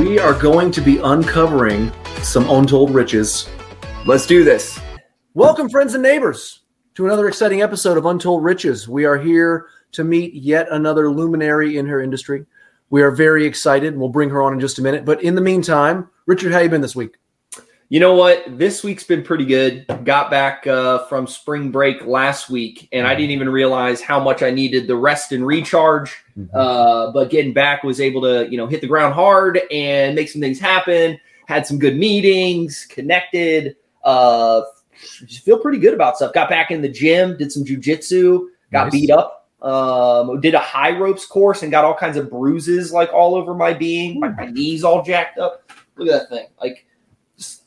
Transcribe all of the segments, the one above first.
we are going to be uncovering some untold riches. Let's do this. Welcome, friends and neighbors, to another exciting episode of Untold Riches. We are here to meet yet another luminary in her industry. We are very excited. And we'll bring her on in just a minute. But in the meantime, Richard, how you been this week? You know what? This week's been pretty good. Got back uh, from spring break last week, and I didn't even realize how much I needed the rest and recharge. Mm-hmm. Uh, but getting back was able to, you know, hit the ground hard and make some things happen. Had some good meetings, connected. Uh, just feel pretty good about stuff. Got back in the gym, did some jujitsu, got Nice. beat up. Um, did a high ropes course and got all kinds of bruises like all over my being. My, my knees all jacked up. Look at that thing. Like,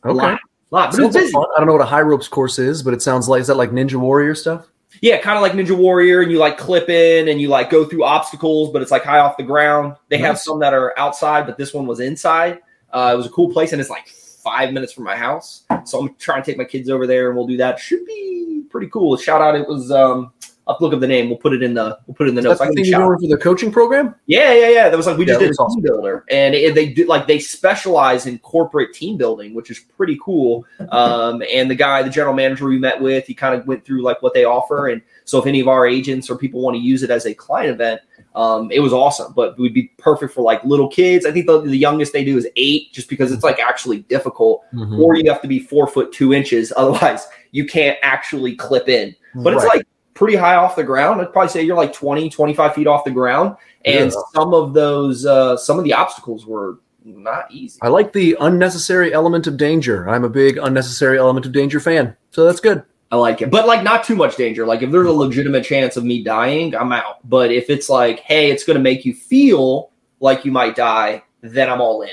Okay. lot. lot. But it was Sounds like busy. fun. I don't know what a high ropes course is, but it sounds like is that like Ninja Warrior stuff? Yeah, kind of like Ninja Warrior, and you like clip in and you like go through obstacles, but it's like high off the ground. They have some that are outside, but this one was inside. Uh, it was a cool place, and it's like five minutes from my house. So I'm trying to take my kids over there, and we'll do that. Should be pretty cool. Shout out! It was um, I'll look up the name. We'll put it in the we'll put it in the That's notes. the I can thing you're for the coaching program? Yeah, yeah, yeah. That was like we Yeah, just did a awesome. team builder, and it, they do like they specialize in corporate team building, which is pretty cool. Um, and the guy, the general manager we met with, he kind of went through like what they offer, and so if any of our agents or people want to use it as a client event, um, it was awesome. But it would be perfect for like little kids. I think the, the youngest they do is eight, just because it's like actually difficult, Mm-hmm. or you have to be four foot two inches, otherwise you can't actually clip in but it's like pretty high off the ground. I'd probably say you're like 20, 25 feet off the ground. And Yeah. some of those, uh, some of the obstacles were not easy. I like the unnecessary element of danger. I'm a big unnecessary element of danger fan. So that's good. I like it, but like not too much danger. Like if there's a legitimate chance of me dying, I'm out. But if it's like, hey, it's going to make you feel like you might die, then I'm all in,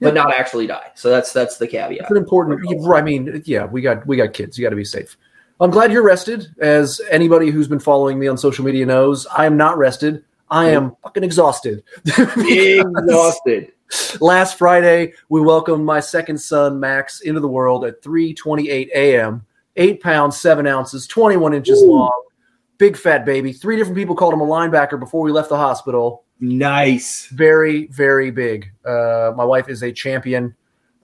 but not actually die. So that's that's the caveat. It's an important. I mean, yeah, we got we got kids. You got to be safe. I'm glad you're rested. As anybody who's been following me on social media knows, I am not rested. I am fucking exhausted. Exhausted. Last Friday, we welcomed my second son, Max, into the world at 3:28 a.m. Eight pounds, seven ounces, 21 inches long, big fat baby. Three different people called him a linebacker before we left the hospital. Nice. Very, very big. Uh, my wife is a champion.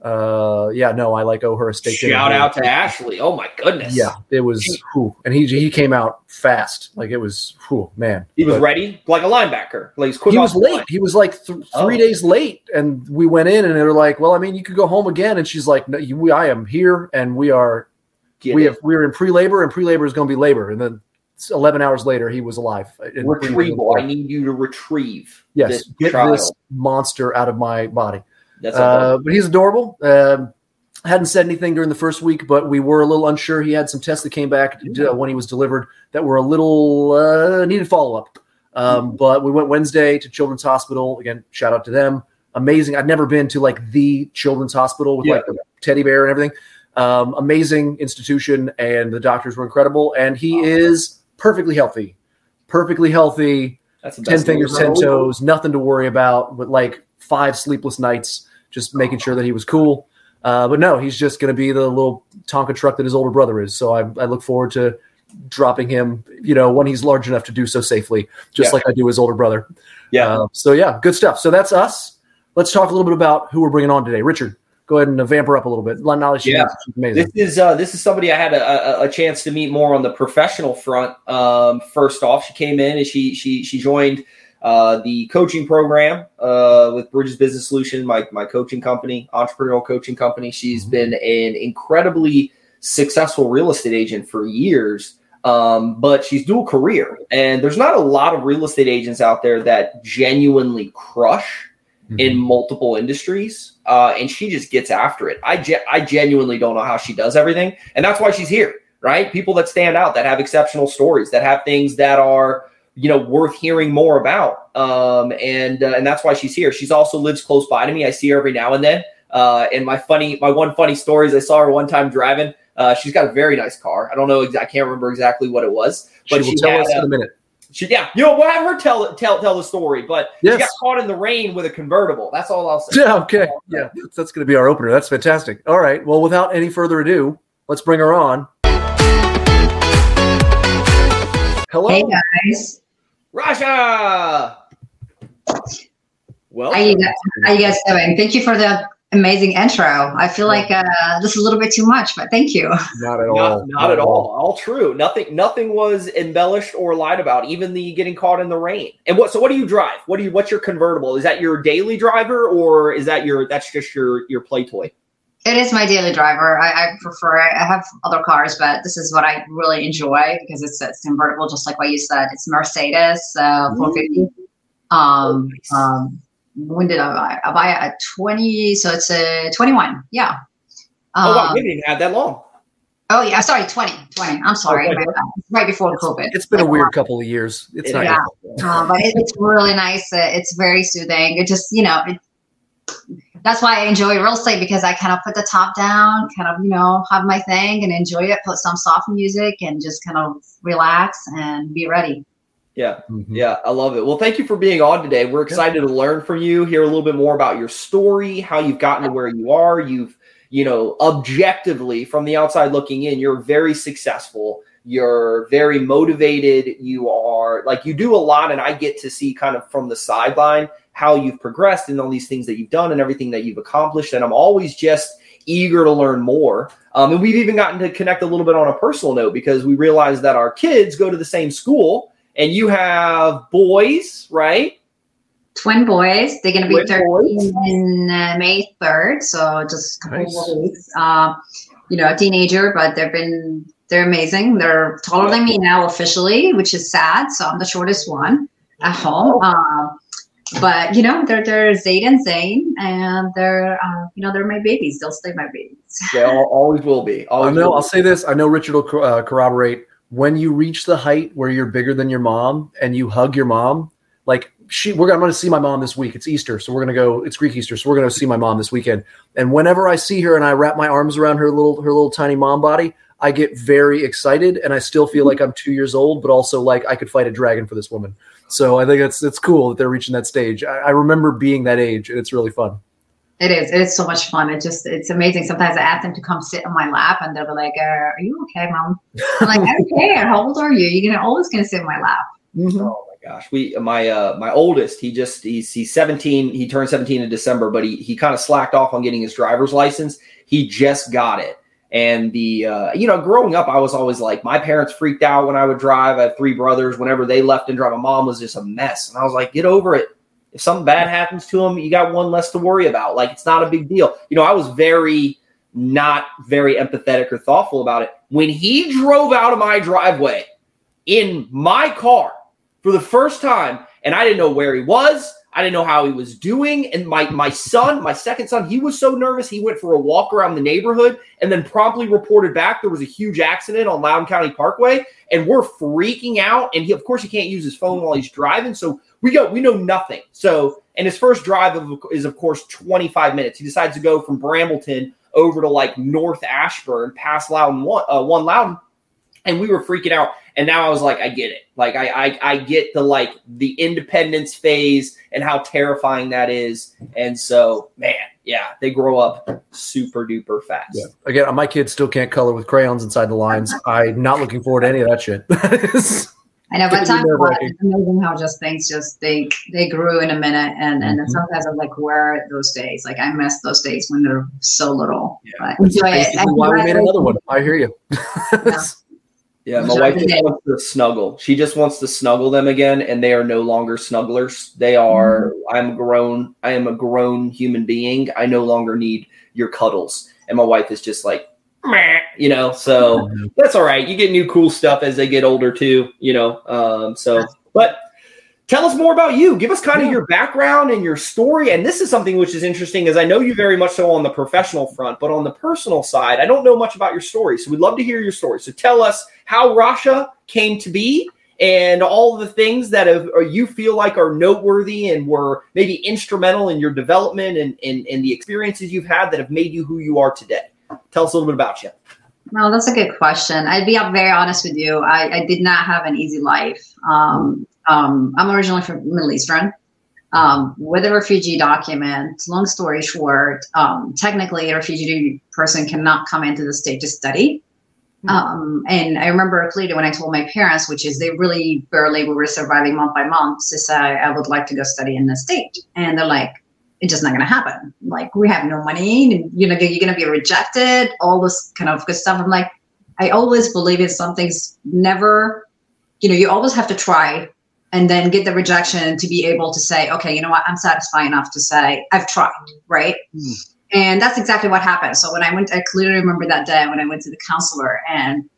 Uh, yeah, no, I like owe her a steak. Shout out to Ashley. Oh my goodness. Yeah, it was, whew, and he he came out fast. Like it was, whew, man. He was But ready like a linebacker. Like he's quick. He was late. line. He was like th- Oh. three days late, and we went in, and they were like, "Well, I mean, you could go home again." And she's like, "No, you, we, I am here, and we are Get we it. have we're in pre labor, and pre labor is going to be labor." And then eleven hours later, he was alive. in retrieval. I need you to retrieve. Yes, this get child. this monster out of my body. That's Uh, but he's adorable. Um, hadn't said anything during the first week, but we were a little unsure. He had some tests that came back uh, when he was delivered that were a little uh, needed follow up. Um, but we went Wednesday to Children's Hospital. Again, shout out to them. Amazing. I'd never been to like the Children's Hospital with Yeah. like teddy bear and everything. Um, amazing institution, and the doctors were incredible. And he is perfectly healthy, perfectly healthy That's ten fingers, ten toes, nothing to worry about. But like five sleepless nights, just making sure that he was cool. Uh, but no, he's just going to be the little Tonka truck that his older brother is. So I, I look forward to dropping him, you know, when he's large enough to do so safely, just Yeah. like I do his older brother. Yeah. Uh, so yeah, good stuff. So that's us. Let's talk a little bit about who we're bringing on today. Richard, go ahead and vamp her up a little bit. She Yeah. she's amazing. This is uh, this is somebody I had a, a, a chance to meet more on the professional front. Um, first off, she came in and she she she joined uh, the coaching program uh, with Bridges Business Solution, my my coaching company, entrepreneurial coaching company. She's Mhm. been an incredibly successful real estate agent for years. Um, but she's dual career, and there's not a lot of real estate agents out there that genuinely crush in multiple industries, uh, and she just gets after it. I ge- I genuinely don't know how she does everything, and that's why she's here, right? People that stand out, that have exceptional stories, that have things that are you know worth hearing more about, um, and uh, and that's why she's here. She's also lives close by to me. I see her every now and then. Uh, and my funny, my one funny story is I saw her one time driving. Uh, she's got a very nice car. I don't know, ex- I can't remember exactly what it was, She but will she, tell had us in a minute. she, yeah, you know, we'll have her tell tell tell the story. But she got caught in the rain with a convertible. That's all I'll say. Yeah, okay. Yeah, that's, that's going to be our opener. That's fantastic. All right. Well, without any further ado, let's bring her on. Hello. Hey guys. Rasha. Well, how you, guys, how you guys doing? Thank you for the amazing intro. I feel like uh, this is a little bit too much, but thank you. Not at all. Not, not, not at all. all. true. Nothing. Nothing was embellished or lied about. Even the getting caught in the rain. And what? So what do you drive? What do you? What's your convertible? Is that your daily driver, or is that your? That's just your your play toy. It is my daily driver. I, I prefer. It. I have other cars, but this is what I really enjoy because it's it's convertible, just like what you said. It's Mercedes uh, 450. Um, um, when did I buy? I buy it at 20, so it's a 21. Yeah. Um, oh, wow, you didn't have that long. Oh yeah, sorry, 20, 20. I'm sorry, okay. right before COVID. It's been like, a weird couple of years. It's not. Yeah, uh, but it, it's really nice. Uh, it's very soothing. It just, you know, it, that's why I enjoy real estate because I kind of put the top down, kind of, you know, have my thing and enjoy it. Put some soft music and just kind of relax and be ready. Yeah. Mm-hmm. Yeah. I love it. Well, thank you for being on today. We're excited to learn from you, hear a little bit more about your story, how you've gotten to where you are. You've, you know, objectively from the outside looking in, you're very successful. You're very motivated. You are like, you do a lot. And I get to see kind of from the sideline how you've progressed and all these things that you've done and everything that you've accomplished. And I'm always just eager to learn more. Um, and we've even gotten to connect a little bit on a personal note because we realize that our kids go to the same school and you have boys, right? Twin boys. They're going to be 13 in uh, May 3rd, so just a couple nice. of weeks. Uh, you know, a teenager, but they've been they're amazing. They're taller than me now officially, which is sad. So I'm the shortest one at home. Uh, but you know, they're they're Zayd and Zane, and they're uh, you know they're my babies. They'll stay my babies. They always will be. Always I know. Will I'll say this. I know Richard will uh, corroborate when you reach the height where you're bigger than your mom and you hug your mom, like she, we're I'm going to see my mom this week. It's Easter, so we're going to go. It's Greek Easter, so we're going to see my mom this weekend. And whenever I see her and I wrap my arms around her little her little tiny mom body, I get very excited, and I still feel like I'm two years old, but also like I could fight a dragon for this woman. So I think it's it's cool that they're reaching that stage. I, I remember being that age, and it's really fun. It is. It is so much fun. It just it's amazing. Sometimes I ask them to come sit on my lap, and they'll be like, uh, "Are you okay, mom?" I'm like, "I don't care. How old are you? You're gonna always gonna sit in my lap." Mm-hmm. Oh my gosh, we my uh my oldest, he just he's he's 17. He turned 17 in December, but he he kind of slacked off on getting his driver's license. He just got it. And the uh, you know, growing up, I was always like, my parents freaked out when I would drive. I have three brothers. Whenever they left and drive, my mom was just a mess, and I was like, get over it if something bad happens to him, you got one less to worry about. Like it's not a big deal. You know, I was very not very empathetic or thoughtful about it. When he drove out of my driveway in my car for the first time, and I didn't know where he was, I didn't know how he was doing. And my my son, my second son, he was so nervous. He went for a walk around the neighborhood and then promptly reported back there was a huge accident on Loudoun County Parkway. And we're freaking out. And he, of course, he can't use his phone while he's driving. So we go, we know nothing. So, and his first drive is, of course, 25 minutes. He decides to go from Brambleton over to like North Ashburn, past Loudoun one, uh, one Loudoun, and we were freaking out. And now I was like, I get it. Like I, I, I get the like the independence phase and how terrifying that is. And so, man, yeah, they grow up super duper fast. Yeah. Again, my kids still can't color with crayons inside the lines. I'm not looking forward to any of that shit. I know, but time it's amazing how just things just they they grew in a minute, and and mm-hmm. sometimes I'm like, where are those days? Like I miss those days when they're so little. Yeah. But enjoy it. Why we made another one? I hear you. yeah. Yeah, my wife just wants to snuggle. She just wants to snuggle them again, and they are no longer snugglers. They are. Mm-hmm. I'm grown. I am a grown human being. I no longer need your cuddles. And my wife is just like, you know. So mm-hmm. that's all right. You get new cool stuff as they get older too, you know. Um, so, but tell us more about you. Give us kind of your background and your story. And this is something which is interesting, as I know you very much so on the professional front, but on the personal side, I don't know much about your story. So we'd love to hear your story. So tell us how Rasha came to be and all the things that have, you feel like are noteworthy and were maybe instrumental in your development and, and, and the experiences you've had that have made you who you are today. Tell us a little bit about you. No, that's a good question. I'd be very honest with you. I, I did not have an easy life. Um, um, I'm originally from Middle Eastern. Um, with a refugee document, long story short, um, technically a refugee person cannot come into the state to study. Hmm. Um, and I remember clearly when I told my parents, which is they really barely we were surviving month by month, to say I would like to go study in the state, and they're like, it's just not going to happen. Like we have no money, and you know you're going to be rejected, all this kind of good stuff. I'm like, I always believe in something's never, you know, you always have to try and then get the rejection to be able to say, okay, you know what, I'm satisfied enough to say I've tried, right? Mm. And that's exactly what happened. So when I went, I clearly remember that day when I went to the counselor and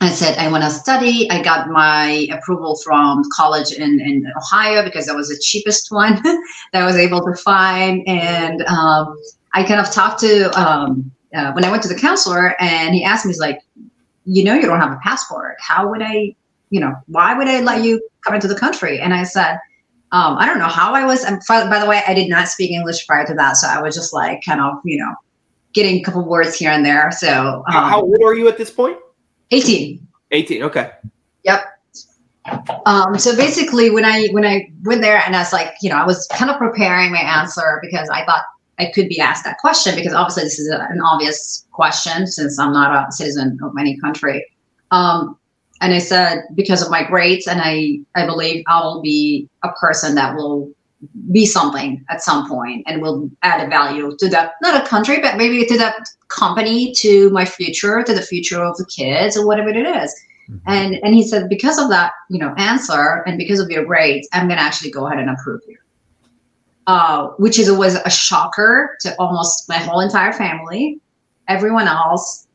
I said, I want to study. I got my approval from college in, in Ohio because that was the cheapest one that I was able to find. And um, I kind of talked to, um, uh, when I went to the counselor and he asked me, he's like, you know, you don't have a passport. How would I, you know, why would I let you come into the country? And I said, um, I don't know how I was. And by the way, I did not speak English prior to that, so I was just like kind of, you know, getting a couple words here and there. So, um, how old are you at this point? Eighteen. Eighteen. Okay. Yep. Um, so basically, when I when I went there and I was like, you know, I was kind of preparing my answer because I thought I could be asked that question because obviously this is a, an obvious question since I'm not a citizen of any country. Um, and I said because of my grades, and I I believe I will be a person that will be something at some point and will add a value to that not a country but maybe to that company to my future to the future of the kids or whatever it is. Mm-hmm. and and he said because of that you know answer and because of your grades i'm going to actually go ahead and approve you uh, which is was a shocker to almost my whole entire family everyone else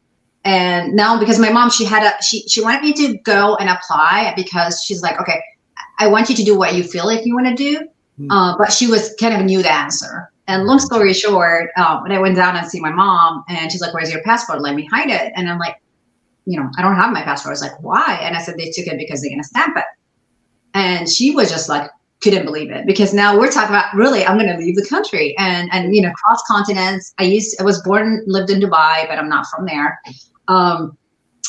and now because my mom she had a she she wanted me to go and apply because she's like okay i want you to do what you feel like you want to do. Mm. uh, but she was kind of knew the answer and long story short um, when i went down and see my mom and she's like where's your passport? Let me hide it. And i'm like you know i don't have my passport. I was like why? And i said they took it because they're going to stamp it. And she was just like couldn't believe it. Because now we're talking about really i'm going to leave the country. And and you know cross continents. I used i was born lived in dubai but i'm not from there um,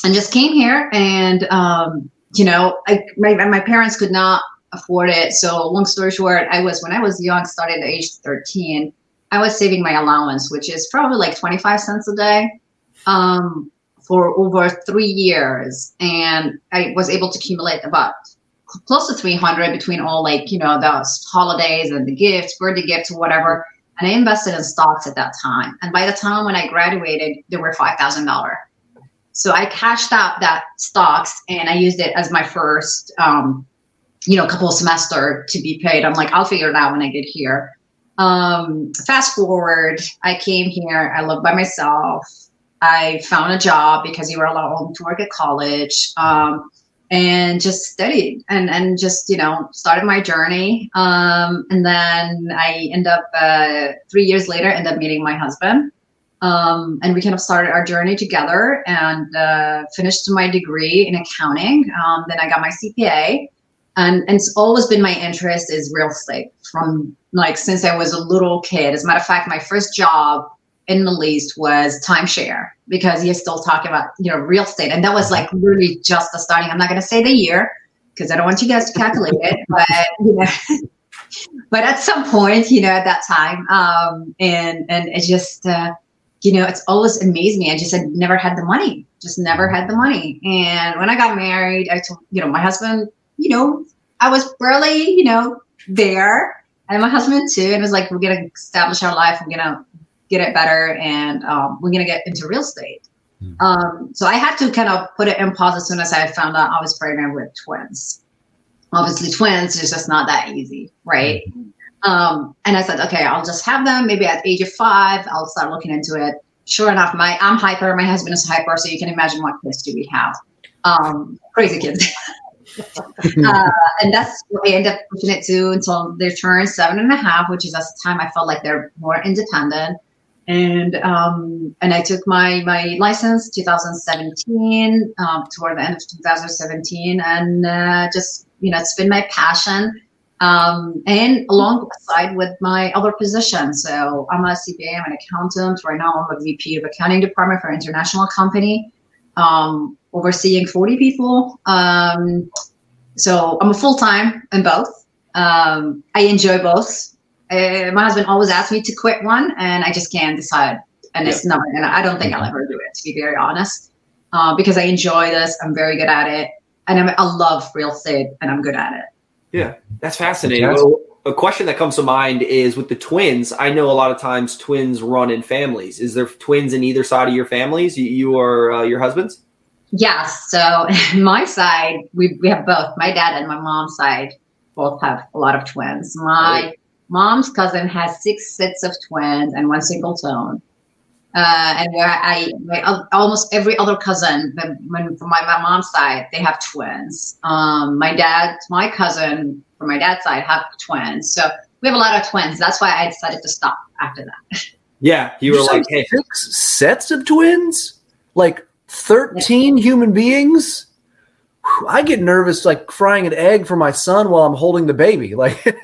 and just came here and um, you know I, my, my parents could not afford it. So long story short i was when i was young started at age 13 i was saving my allowance which is probably like 25 cents a day um, for over three years. And i was able to accumulate about close to 300 between all like you know the holidays and the gifts birthday gifts whatever. And i invested in stocks at that time. And by the time when i graduated they were $5000 so I cashed out that stocks and I used it as my first, um, you know, couple semester to be paid. I'm like, I'll figure it out when I get here. Um, fast forward, I came here. I lived by myself. I found a job because you were allowed to work at college. Um, and just studied and and just you know started my journey um, and then i end up uh, three years later end up meeting my husband um, and we kind of started our journey together and uh, finished my degree in accounting. Um, then I got my CPA, and, and it's always been my interest is real estate from like since I was a little kid. As a matter of fact, my first job in the Middle East was timeshare because he's still talking about you know real estate, and that was like really just the starting. I'm not going to say the year because I don't want you guys to calculate it, but you know. but at some point, you know, at that time, um, and and it just uh, you know, it's always amazed me. I just had never had the money, just never had the money. And when I got married, I told, you know, my husband, you know, I was barely, you know, there. And my husband too. And it was like, we're going to establish our life. We're going to get it better. And um, we're going to get into real estate. Mm-hmm. Um, so I had to kind of put it in pause as soon as I found out I was pregnant with twins. Obviously, twins is just not that easy, right? Mm-hmm. Um, and I said, okay, I'll just have them. Maybe at age of five, I'll start looking into it. Sure enough, my I'm hyper. My husband is hyper, so you can imagine what kids do we have. Um, crazy kids. uh, and that's what I end up pushing it to until they turn seven and a half, which is the time I felt like they're more independent. And um, and I took my my license 2017 um, toward the end of 2017, and uh, just you know it's been my passion um, and alongside with my other positions. So I'm a CPA, I'm an accountant. Right now, I'm a VP of accounting department for an international company, um, overseeing 40 people. Um, so I'm a full time in both. Um, I enjoy both. Uh, my husband always asks me to quit one, and I just can't decide. And it's not, and I don't think I'll ever do it, to be very honest. uh, because I enjoy this. I'm very good at it, and I'm, I love real estate, and I'm good at it. Yeah, that's fascinating. Well, a question that comes to mind is with the twins. I know a lot of times twins run in families. Is there twins in either side of your families? You, you or uh, your husbands? Yes. So my side, we, we have both. My dad and my mom's side both have a lot of twins. My right. mom's cousin has six sets of twins and one single tone. Uh, and where I, my, almost every other cousin, when, from my, my mom's side, they have twins. Um, my dad, my cousin from my dad's side have twins. So we have a lot of twins. That's why I decided to stop after that. Yeah, you, you were like, hey, six sets of twins, like thirteen yeah. human beings. I get nervous like frying an egg for my son while I'm holding the baby. Like at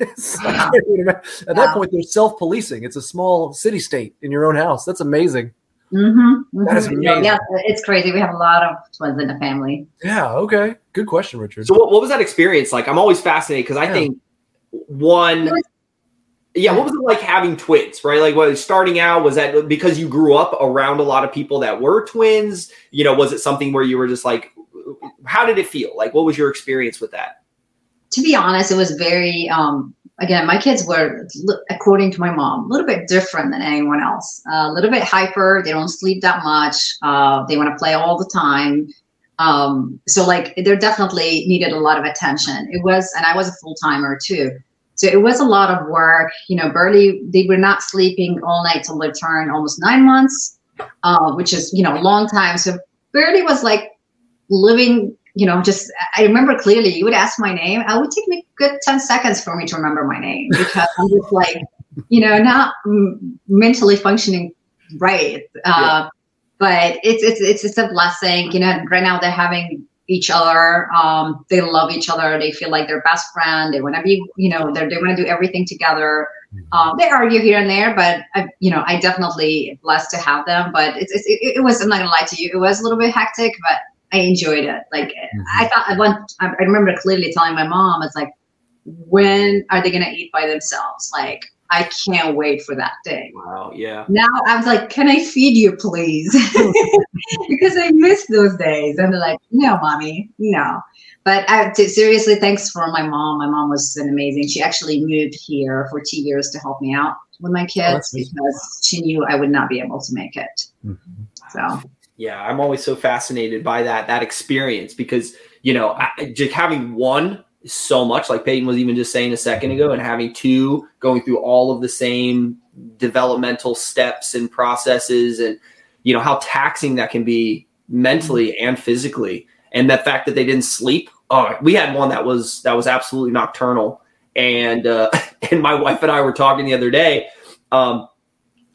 that point, they're self-policing. It's a small city state in your own house. That's amazing. Mm-hmm, That is mm-hmm. amazing. Yeah, it's crazy. We have a lot of twins in the family. Yeah. Okay. Good question, Richard. So, what, what was that experience like? I'm always fascinated because I yeah. think one. Yeah, what was it like having twins, right? Like, was starting out was that because you grew up around a lot of people that were twins? You know, was it something where you were just like, how did it feel? Like, what was your experience with that? To be honest, it was very um, again, my kids were, according to my mom, a little bit different than anyone else. Uh, a little bit hyper. They don't sleep that much. Uh, they want to play all the time. Um, so like, they definitely needed a lot of attention. It was, and I was a full timer too. So it was a lot of work. You know, barely they were not sleeping all night till they turned almost nine months, uh, which is you know a long time. So barely was like living you know, just I remember clearly you would ask my name. It would take me good 10 seconds for me to remember my name because I'm just like, you know, not m- mentally functioning right. Uh, yeah. But it's, it's, it's, it's a blessing, you know, right now they're having each other. Um, they love each other. They feel like they're best friend. They want to be, you know, they they want to do everything together. Mm-hmm. Um, they argue here and there, but I, you know, I definitely blessed to have them. But it's, it's it, it was. I'm not gonna lie to you. It was a little bit hectic, but I enjoyed it. Like mm-hmm. I thought I want. I remember clearly telling my mom, "It's like, when are they gonna eat by themselves? Like I can't wait for that day." Wow. Yeah. Now I was like, "Can I feed you, please?" because I miss those days. And they're like, "No, mommy, no." But I, seriously, thanks for my mom. My mom was an amazing. She actually moved here for two years to help me out with my oh, kids oh, because she knew I would not be able to make it. Mm-hmm. So yeah, I'm always so fascinated by that that experience because you know I, just having one so much like Peyton was even just saying a second ago, and having two going through all of the same developmental steps and processes, and you know how taxing that can be mentally and physically, and the fact that they didn't sleep. Oh, we had one that was that was absolutely nocturnal, and uh, and my wife and I were talking the other day. Um,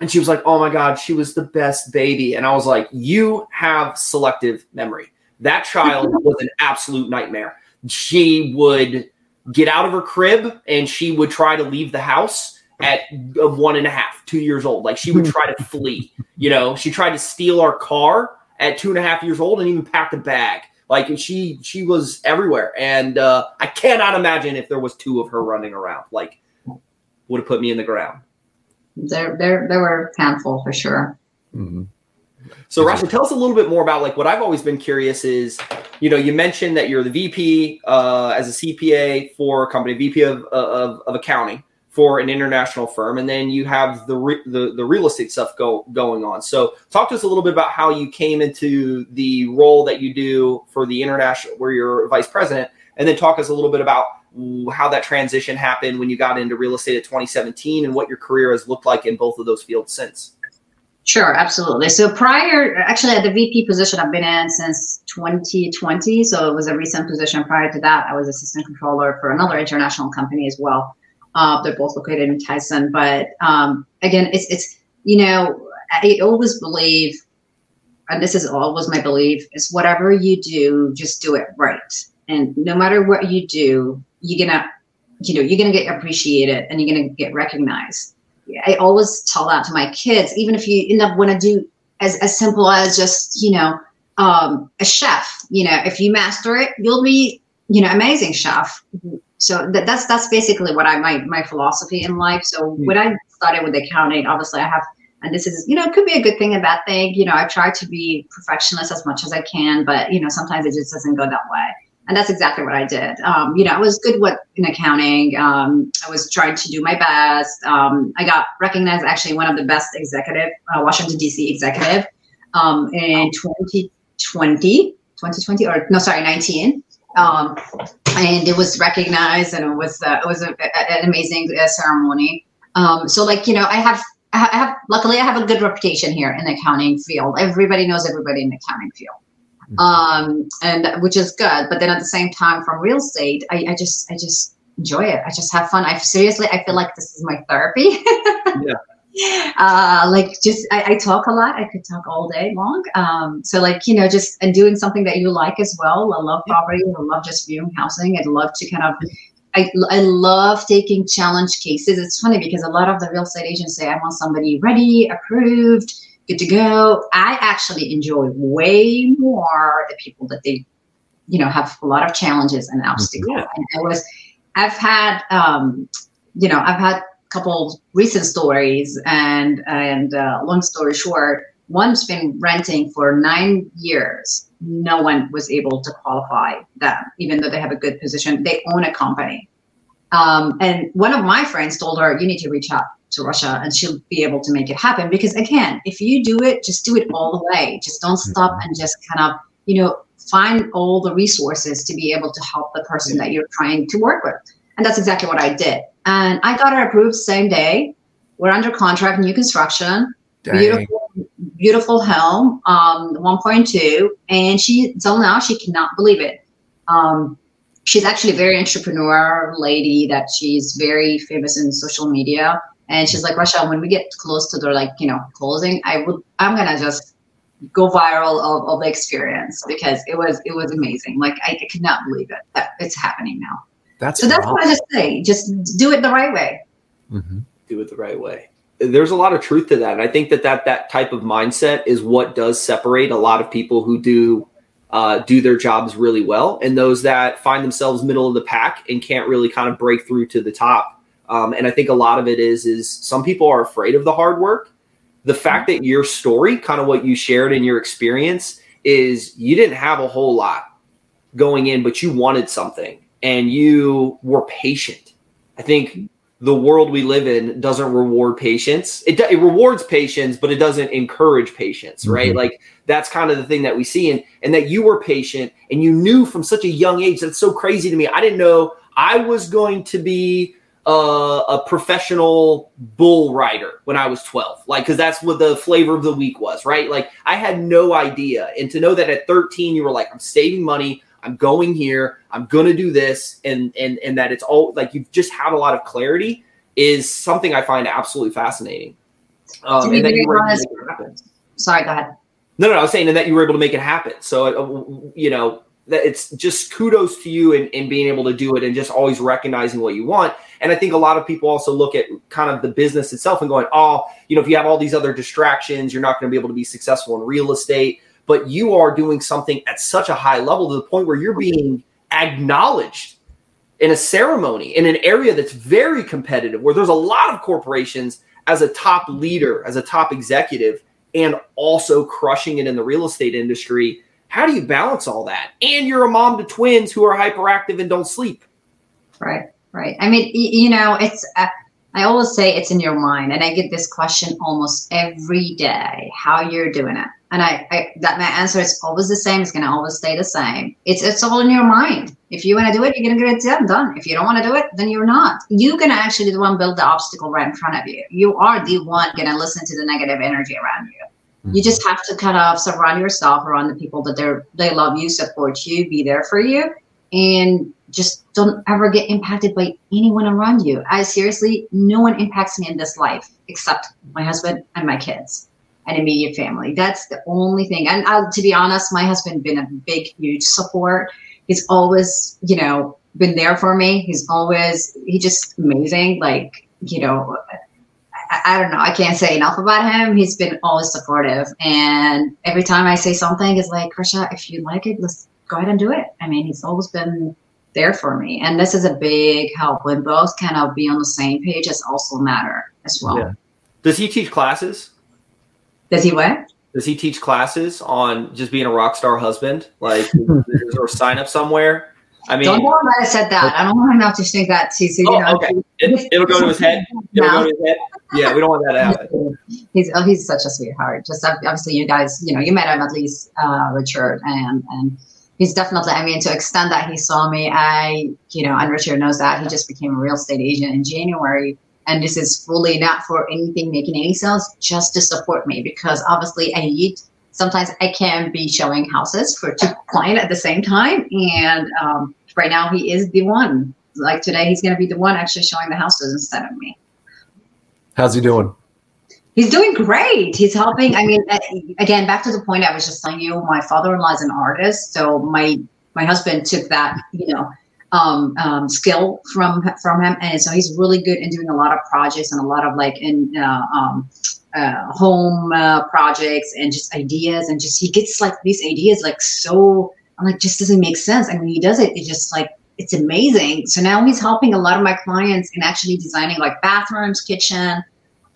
and she was like, "Oh my god, she was the best baby." And I was like, "You have selective memory. That child was an absolute nightmare. She would get out of her crib and she would try to leave the house at one and a half, two years old. Like she would try to flee. You know, she tried to steal our car at two and a half years old and even packed a bag. Like she she was everywhere, and uh, I cannot imagine if there was two of her running around. Like would have put me in the ground there there there were a handful for sure. Mm-hmm. So Rasha, tell us a little bit more about like what I've always been curious is, you know, you mentioned that you're the VP uh, as a CPA for a company, VP of, of, of accounting for an international firm, and then you have the re- the, the real estate stuff go going on. So talk to us a little bit about how you came into the role that you do for the international, where you're vice president, and then talk us a little bit about how that transition happened when you got into real estate at 2017 and what your career has looked like in both of those fields since. Sure, absolutely. So prior, actually, at the VP position, I've been in since 2020. So it was a recent position. Prior to that, I was assistant controller for another international company as well. Uh, they're both located in Tyson. But um, again, it's it's you know, I always believe, and this is always my belief, is whatever you do, just do it right. And no matter what you do, you're gonna you know you're gonna get appreciated and you're gonna get recognized. I always tell that to my kids even if you end up want to do as, as simple as just you know um, a chef you know if you master it you'll be you know amazing chef. So that, that's that's basically what i my my philosophy in life. So mm-hmm. when i started with accounting obviously i have and this is you know it could be a good thing a bad thing. You know i try to be perfectionist as much as i can but you know sometimes it just doesn't go that way and that's exactly what i did. Um, you know i was good with in accounting. Um, i was trying to do my best. Um, i got recognized actually one of the best executive uh, washington d.c executive um, in 2020 2020 or no sorry 19 um, and it was recognized and it was uh, it was a, a, an amazing uh, ceremony. Um, so like you know i have I have luckily I have a good reputation here in the accounting field. Everybody knows everybody in the accounting field. Um, and which is good. But then at the same time, from real estate, I, I just I just enjoy it. I just have fun. I seriously I feel like this is my therapy. yeah. Uh, like just I, I, talk a lot. I could talk all day long. Um, so like you know, just and doing something that you like as well. I love property. I love just viewing housing. I'd love to kind of I, I love taking challenge cases. It's funny because a lot of the real estate agents say, I want somebody ready, approved, good to go. I actually enjoy way more the people that they, you know, have a lot of challenges and obstacles. Yeah. And I was, I've had, um, you know, I've had a couple recent stories and, and uh, long story short, one's been renting for nine years no one was able to qualify them, even though they have a good position. They own a company. Um, and one of my friends told her, you need to reach out to Rasha and she'll be able to make it happen. Because again, if you do it, just do it all the way. Just don't stop mm-hmm. and just kind of, you know, find all the resources to be able to help the person that you're trying to work with. And that's exactly what I did. And I got her approved same day. We're under contract, new construction, Dang. beautiful beautiful home, um, 1.2, and she until now she cannot believe it. Um, she's actually a very entrepreneur lady that she's very famous in social media, and she's like, Rasha, when we get close to the like you know closing, I would I'm gonna just go viral of, of the experience because it was it was amazing. Like I, I could not believe it that it's happening now. That's so that's what I just say. Just do it the right way. Mm-hmm. Do it the right way there's a lot of truth to that. And I think that that, that type of mindset is what does separate a lot of people who do uh, do their jobs really well and those that find themselves middle of the pack and can't really kind of break through to the top. Um, and I think a lot of it is is some people are afraid of the hard work. The fact that your story, kind of what you shared in your experience, is you didn't have a whole lot going in, but you wanted something and you were patient. I think the world we live in doesn't reward patience. It, it rewards patience, but it doesn't encourage patience, right? Mm-hmm. Like that's kind of the thing that we see, and and that you were patient and you knew from such a young age. That's so crazy to me. I didn't know I was going to be a, a professional bull rider when I was twelve, like because that's what the flavor of the week was, right? Like I had no idea, and to know that at thirteen you were like, I'm saving money. I'm going here. I'm going to do this, and and and that it's all like you've just had a lot of clarity is something I find absolutely fascinating. Um, and that you were honest, Sorry, go ahead. No, no, I was saying and that you were able to make it happen. So uh, you know that it's just kudos to you in, in being able to do it and just always recognizing what you want. And I think a lot of people also look at kind of the business itself and going, oh, you know, if you have all these other distractions, you're not going to be able to be successful in real estate but you are doing something at such a high level to the point where you're being acknowledged in a ceremony in an area that's very competitive where there's a lot of corporations as a top leader as a top executive and also crushing it in the real estate industry how do you balance all that and you're a mom to twins who are hyperactive and don't sleep right right i mean you know it's uh, i always say it's in your mind and i get this question almost every day how you're doing it and I, I that my answer is always the same. It's gonna always stay the same. It's it's all in your mind. If you want to do it, you're gonna get it done. Done. If you don't want to do it, then you're not. You're gonna actually the one build the obstacle right in front of you. You are the one gonna listen to the negative energy around you. You just have to kind of surround yourself around the people that they're they love you, support you, be there for you, and just don't ever get impacted by anyone around you. I seriously, no one impacts me in this life except my husband and my kids and immediate family. That's the only thing. And I'll, to be honest, my husband been a big, huge support. He's always, you know, been there for me. He's always, he just amazing. Like, you know, I, I, don't know. I can't say enough about him. He's been always supportive. And every time I say something, it's like, Rasha, if you like it, let's go ahead and do it. I mean, he's always been there for me. And this is a big help when both kind of be on the same page. It's also matter as well. Yeah. Does he teach classes? Does he what? Does he teach classes on just being a rock star husband? Like, or sign up somewhere? I mean, don't know why I said that. I don't want him to think that he's, you oh, know, okay. It, will go to his head. It'll go to his head. Yeah, we don't want that to happen. He's oh, he's such a sweetheart. Just obviously, you guys, you know, you met him at least, uh, Richard, and and he's definitely. I mean, to extend that he saw me, I, you know, and Richard knows that he just became a real estate agent in January and this is fully not for anything making any sales just to support me because obviously i need sometimes i can be showing houses for two clients at the same time and um, right now he is the one like today he's going to be the one actually showing the houses instead of me how's he doing He's doing great. He's helping. I mean, again, back to the point I was just telling you. My father-in-law is an artist, so my my husband took that, you know, um, um, skill from from him, and so he's really good in doing a lot of projects and a lot of like in uh, um, uh, home uh, projects and just ideas, and just he gets like these ideas like so. I'm like, just doesn't make sense. And when he does it, it just like it's amazing. So now he's helping a lot of my clients in actually designing like bathrooms, kitchen,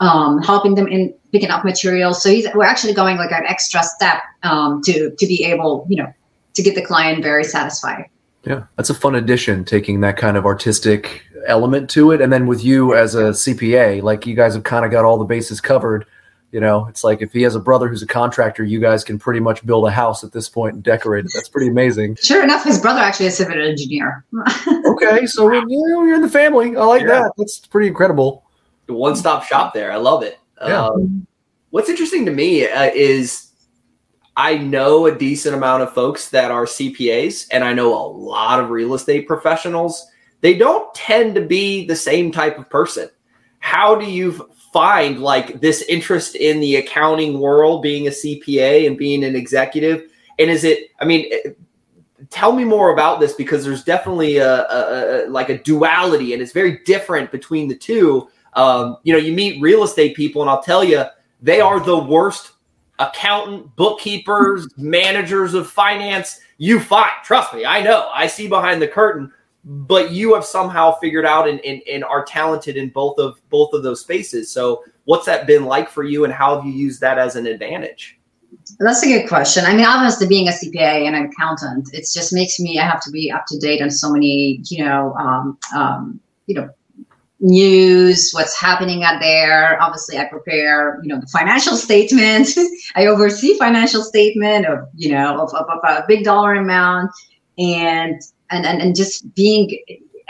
um, helping them in picking up materials. So he's we're actually going like an extra step um, to to be able, you know, to get the client very satisfied. Yeah, that's a fun addition, taking that kind of artistic element to it. And then with you as a CPA, like you guys have kind of got all the bases covered. You know, it's like if he has a brother who's a contractor, you guys can pretty much build a house at this point and decorate it. That's pretty amazing. Sure enough, his brother actually is a civil engineer. okay, so you know, you're in the family. I like yeah. that. That's pretty incredible. The one stop shop there. I love it. Yeah. Um, what's interesting to me uh, is I know a decent amount of folks that are CPAs, and I know a lot of real estate professionals. They don't tend to be the same type of person. How do you find like this interest in the accounting world, being a CPA and being an executive? And is it, I mean, eh, tell me more about this because there's definitely a, a, a like a duality and it's very different between the two. Um, you know, you meet real estate people, and I'll tell you, they are the worst accountant, bookkeepers, managers of finance, you find. Trust me, I know. I see behind the curtain, but you have somehow figured out and, and, and are talented in both of both of those spaces. So what's that been like for you and how have you used that as an advantage? That's a good question. I mean, obviously, being a CPA and an accountant, it just makes me. I have to be up to date on so many, you know, um, um, you know, news, what's happening out there. Obviously, I prepare, you know, the financial statement. I oversee financial statement of, you know, of, of, of, a big dollar amount and, and, and, and just being,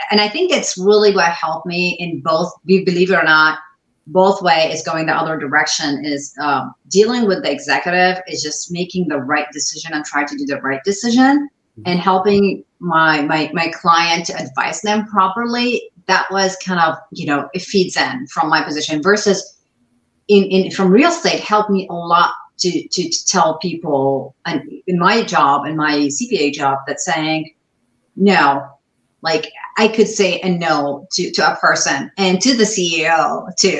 and I think it's really what helped me in both, believe it or not, both way is going the other direction is um, dealing with the executive is just making the right decision and trying to do the right decision and helping my my my client to advise them properly that was kind of you know it feeds in from my position versus in, in from real estate helped me a lot to, to, to tell people and in my job in my cpa job that saying no like i could say a no to, to a person and to the ceo too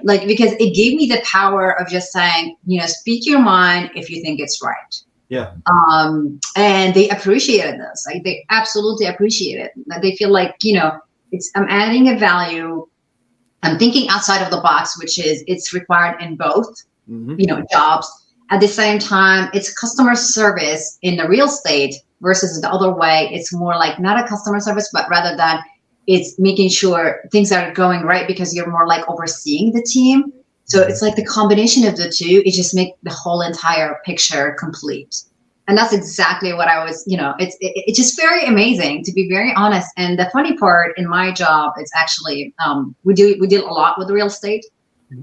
like because it gave me the power of just saying you know speak your mind if you think it's right yeah. Um, and they appreciated this. Like they absolutely appreciate it. They feel like, you know, it's I'm adding a value. I'm thinking outside of the box, which is it's required in both, mm-hmm. you know, jobs. At the same time, it's customer service in the real estate versus the other way. It's more like not a customer service, but rather than it's making sure things are going right because you're more like overseeing the team so it's like the combination of the two, it just makes the whole entire picture complete. And that's exactly what I was, you know, it's it, it's just very amazing to be very honest. And the funny part in my job is actually um, we do we deal a lot with real estate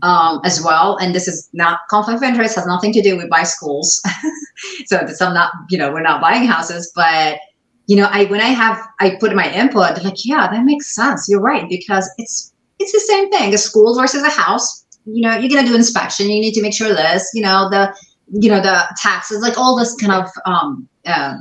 um, as well. And this is not conflict of interest, has nothing to do with buy schools. so it's I'm not, you know, we're not buying houses, but you know, I when I have I put my input, they're like, yeah, that makes sense. You're right because it's it's the same thing. A school versus a house you know, you're gonna do inspection. You need to make sure this, you know, the, you know, the taxes, like all this kind of um, uh,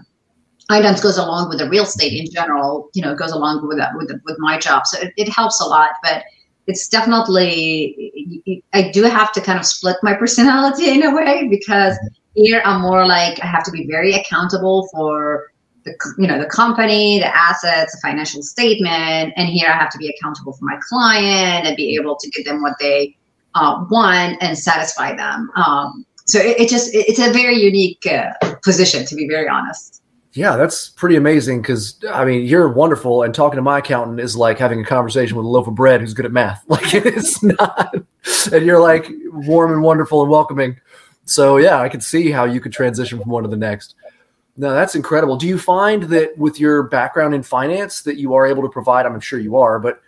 items goes along with the real estate in general. You know, goes along with that with with my job, so it, it helps a lot. But it's definitely I do have to kind of split my personality in a way because here I'm more like I have to be very accountable for the you know the company, the assets, the financial statement, and here I have to be accountable for my client and be able to give them what they uh, want and satisfy them. Um, so it, it, just it's a very unique uh, position, to be very honest. Yeah, that's pretty amazing because I mean you're wonderful, and talking to my accountant is like having a conversation with a loaf of bread who's good at math. Like it's not, and you're like warm and wonderful and welcoming. So yeah, I could see how you could transition from one to the next. No, that's incredible. Do you find that with your background in finance that you are able to provide? I'm sure you are, but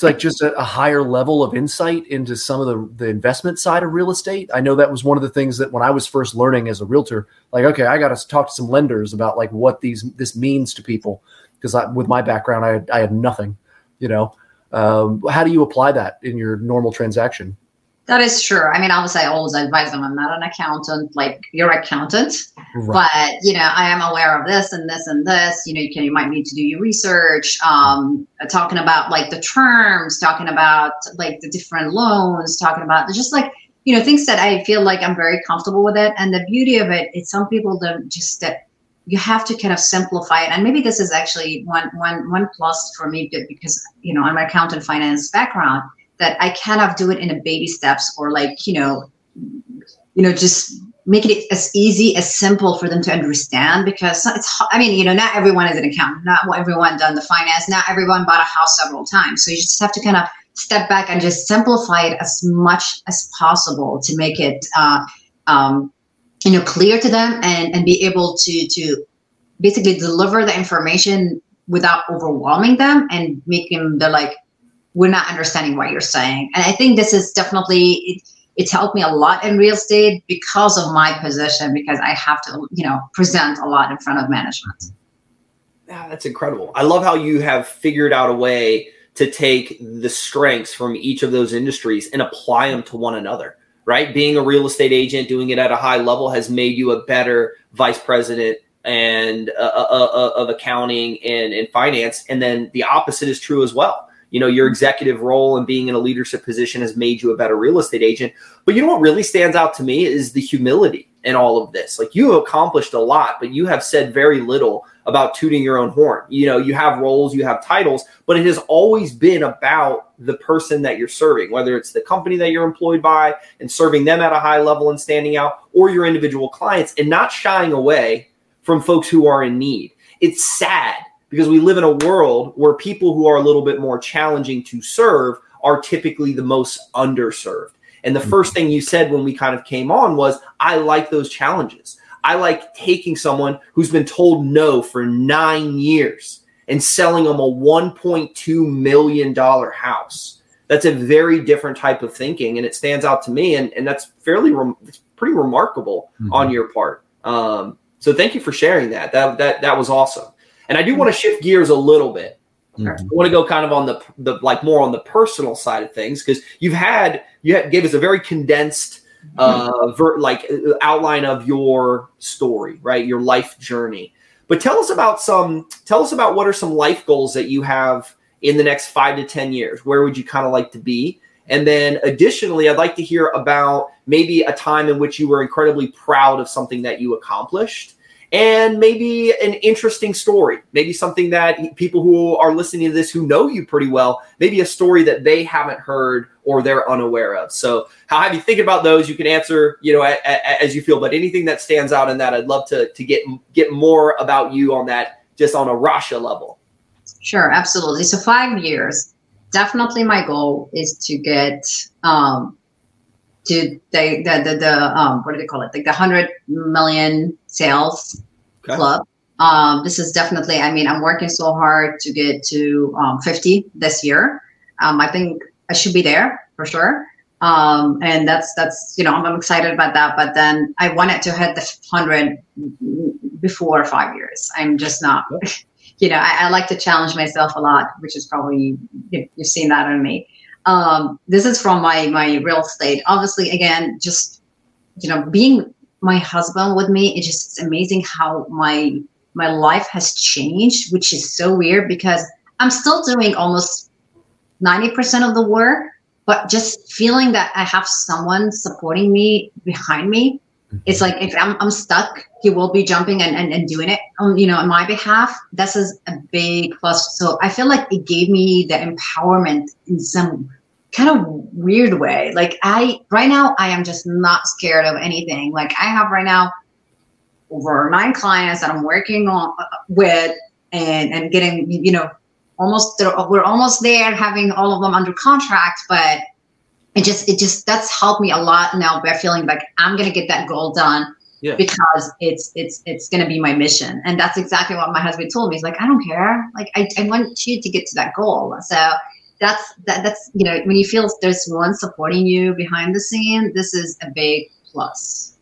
it's like just a, a, higher level of insight into some of the, the investment side of real estate. I know that was one of the things that when I was first learning as a realtor, like, okay, I got to talk to some lenders about like what these this means to people because with my background, I I had nothing. You know, um, how do you apply that in your normal transaction? That is true. I mean, obviously, I always advise them. I'm not an accountant like your accountant, right. but you know, I am aware of this and this and this. You know, you can you might need to do your research. Um, talking about like the terms, talking about like the different loans, talking about just like you know things that I feel like I'm very comfortable with it. And the beauty of it is some people don't just that you have to kind of simplify it. And maybe this is actually one one one plus for me because you know I'm an accountant finance background that I cannot do it in a baby steps or like, you know, you know, just make it as easy as simple for them to understand because it's i mean you know not everyone is an accountant. Not everyone done the finance. Not everyone bought a house several times. So you just have to kind of step back and just simplify it as much as possible to make it uh, um, you know clear to them and and be able to to basically deliver the information without overwhelming them and making them like we're not understanding what you're saying. And I think this is definitely it, it's helped me a lot in real estate because of my position because I have to, you know, present a lot in front of management. Yeah, that's incredible. I love how you have figured out a way to take the strengths from each of those industries and apply them to one another. Right? Being a real estate agent, doing it at a high level has made you a better vice president and uh, uh, uh, of accounting and, and finance. And then the opposite is true as well you know your executive role and being in a leadership position has made you a better real estate agent. But you know what really stands out to me is the humility in all of this. Like you have accomplished a lot but you have said very little about tooting your own horn. You know you have roles you have titles but it has always been about the person that you're serving whether it's the company that you're employed by and serving them at a high level and standing out or your individual clients and not shying away from folks who are in need. It's sad because we live in a world where people who are a little bit more challenging to serve are typically the most underserved. And the first thing you said when we kind of came on was, I like those challenges. I like taking someone who's been told no for nine years and selling them a $1.2 million house. That's a very different type of thinking, and it stands out to me. And, and that's fairly, it's pretty remarkable mm-hmm. on your part. Um, so thank you for sharing that. That that that was awesome. And I do want to shift gears a little bit. Mm-hmm. I want to go kind of on the the like more on the personal side of things because you've had you had, gave us a very condensed uh ver, like uh, outline of your story, right? Your life journey. But tell us about some tell us about what are some life goals that you have in the next 5 to 10 years. Where would you kind of like to be? And then additionally, I'd like to hear about maybe a time in which you were incredibly proud of something that you accomplished and maybe an interesting story, maybe something that people who are listening to this who know you pretty well, maybe a story that they haven't heard or they're unaware of. So, how have you think about those? You can answer, you know, a, a, as you feel. But anything that stands out in that, I'd love to to get get more about you on that, just on a Rasha level. Sure, absolutely. So, five years. Definitely, my goal is to get um, to the the the, the um, what do they call it? Like the hundred million sales okay. club. Um, this is definitely. I mean, I'm working so hard to get to um, 50 this year. Um, I think I should be there for sure. Um, and that's that's you know I'm, I'm, excited about that. But then I wanted to hit the hundred before five years. I'm just not. You know, I, I like to challenge myself a lot, which is probably you've seen that in me. Um, this is from my my real estate. Obviously, again, just you know, being my husband with me, it's just it's amazing how my my life has changed, which is so weird because I'm still doing almost 90% of the work, but just feeling that I have someone supporting me behind me. It's like if I'm, I'm stuck, he will be jumping and, and, and doing it on, you know, on my behalf. This is a big plus. So I feel like it gave me the empowerment in some kind of weird way. Like I right now I am just not scared of anything. Like I have right now over nine clients that I'm working on uh, with and and getting you know almost we're almost there having all of them under contract but it just it just that's helped me a lot now by feeling like I'm gonna get that goal done yeah. because it's it's it's going to be my mission and that's exactly what my husband told me he's like i don't care like I, I want you to get to that goal so that's that that's you know when you feel there's one supporting you behind the scene this is a big plus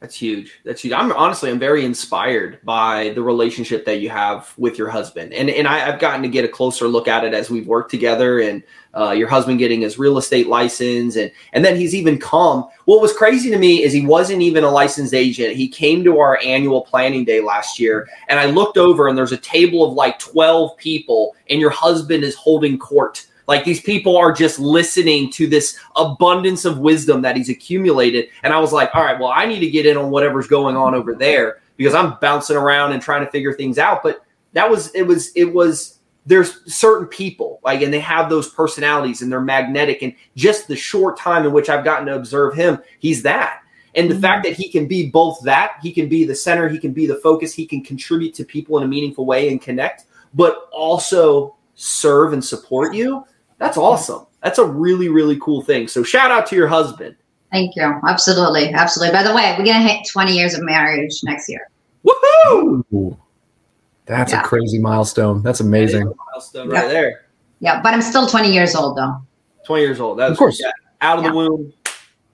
that's huge. That's huge. I'm honestly, I'm very inspired by the relationship that you have with your husband, and and I, have gotten to get a closer look at it as we've worked together, and uh, your husband getting his real estate license, and and then he's even come. What was crazy to me is he wasn't even a licensed agent. He came to our annual planning day last year, and I looked over, and there's a table of like 12 people, and your husband is holding court like these people are just listening to this abundance of wisdom that he's accumulated. And I was like, all right, well, I need to get in on whatever's going on over there because I'm bouncing around and trying to figure things out. But that was, it was, it was, there's certain people like, and they have those personalities and they're magnetic. And just the short time in which I've gotten to observe him, he's that. And the mm-hmm. fact that he can be both that, he can be the center, he can be the focus, he can contribute to people in a meaningful way and connect, but also serve and support you. That's awesome. That's a really, really cool thing. So shout out to your husband. Thank you. Absolutely. Absolutely. By the way, we're going to hit 20 years of marriage next year. Woohoo! That's yeah. a crazy milestone. That's amazing. That milestone right there. Yeah, but I'm still 20 years old though. 20 years old. That's of course. Yeah, out of yeah. the womb,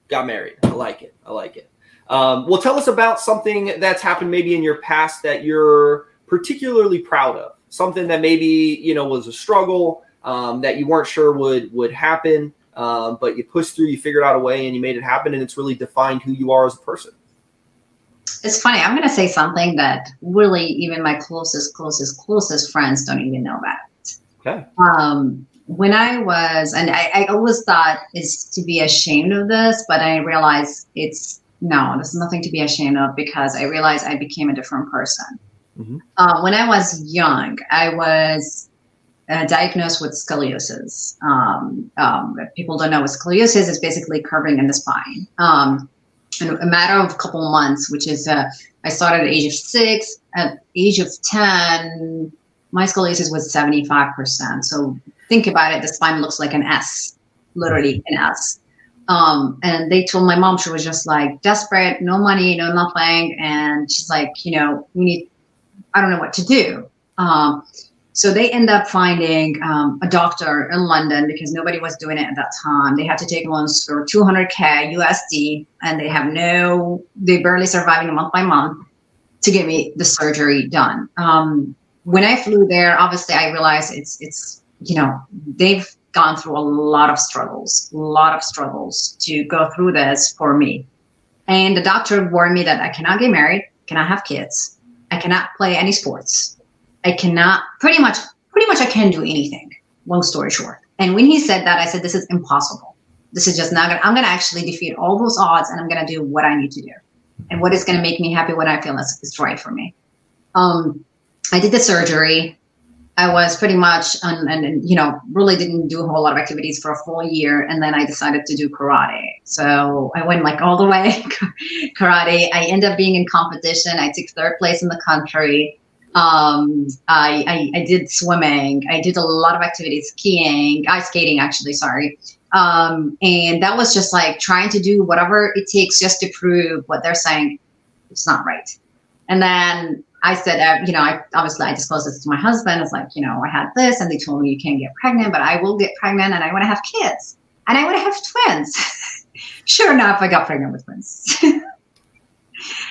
got married. I like it. I like it. Um, well, tell us about something that's happened maybe in your past that you're particularly proud of. Something that maybe you know was a struggle um, that you weren't sure would would happen, um, but you pushed through, you figured out a way, and you made it happen, and it's really defined who you are as a person. It's funny. I'm going to say something that really even my closest, closest, closest friends don't even know about. Okay. Um, when I was, and I, I always thought is to be ashamed of this, but I realized it's no, there's nothing to be ashamed of because I realized I became a different person. Mm-hmm. Uh, when I was young, I was uh, diagnosed with scoliosis. Um, um, people don't know what scoliosis is basically curving in the spine. Um, in a matter of a couple months, which is, uh, I started at age of six. At age of 10, my scoliosis was 75%. So think about it. The spine looks like an S, literally an S. Um, and they told my mom she was just like desperate, no money, no nothing. And she's like, you know, we need, I don't know what to do. Um, so they end up finding um, a doctor in London because nobody was doing it at that time. They had to take loans for 200k USD, and they have no, they barely surviving month by month to get me the surgery done. Um, when I flew there, obviously I realized it's it's you know they've gone through a lot of struggles, a lot of struggles to go through this for me. And the doctor warned me that I cannot get married, cannot have kids, I cannot play any sports I cannot pretty much pretty much I can do anything. Long story short. And when he said that, I said, this is impossible. This is just not gonna I'm gonna actually defeat all those odds and I'm gonna do what I need to do. And what is gonna make me happy when I feel is, is right for me. Um I did the surgery. I was pretty much and, and you know really didn't do a whole lot of activities for a full year, and then I decided to do karate. So I went like all the way karate. I ended up being in competition. I took third place in the country. Um, I, I, I, did swimming. I did a lot of activities, skiing, ice skating, actually, sorry. Um, and that was just like trying to do whatever it takes just to prove what they're saying it's not right. And then I said, uh, you know, I obviously I disclosed this to my husband. It's like, you know, I had this, and they told me you can't get pregnant, but I will get pregnant, and I want to have kids, and I want to have twins. sure enough, I got pregnant with twins.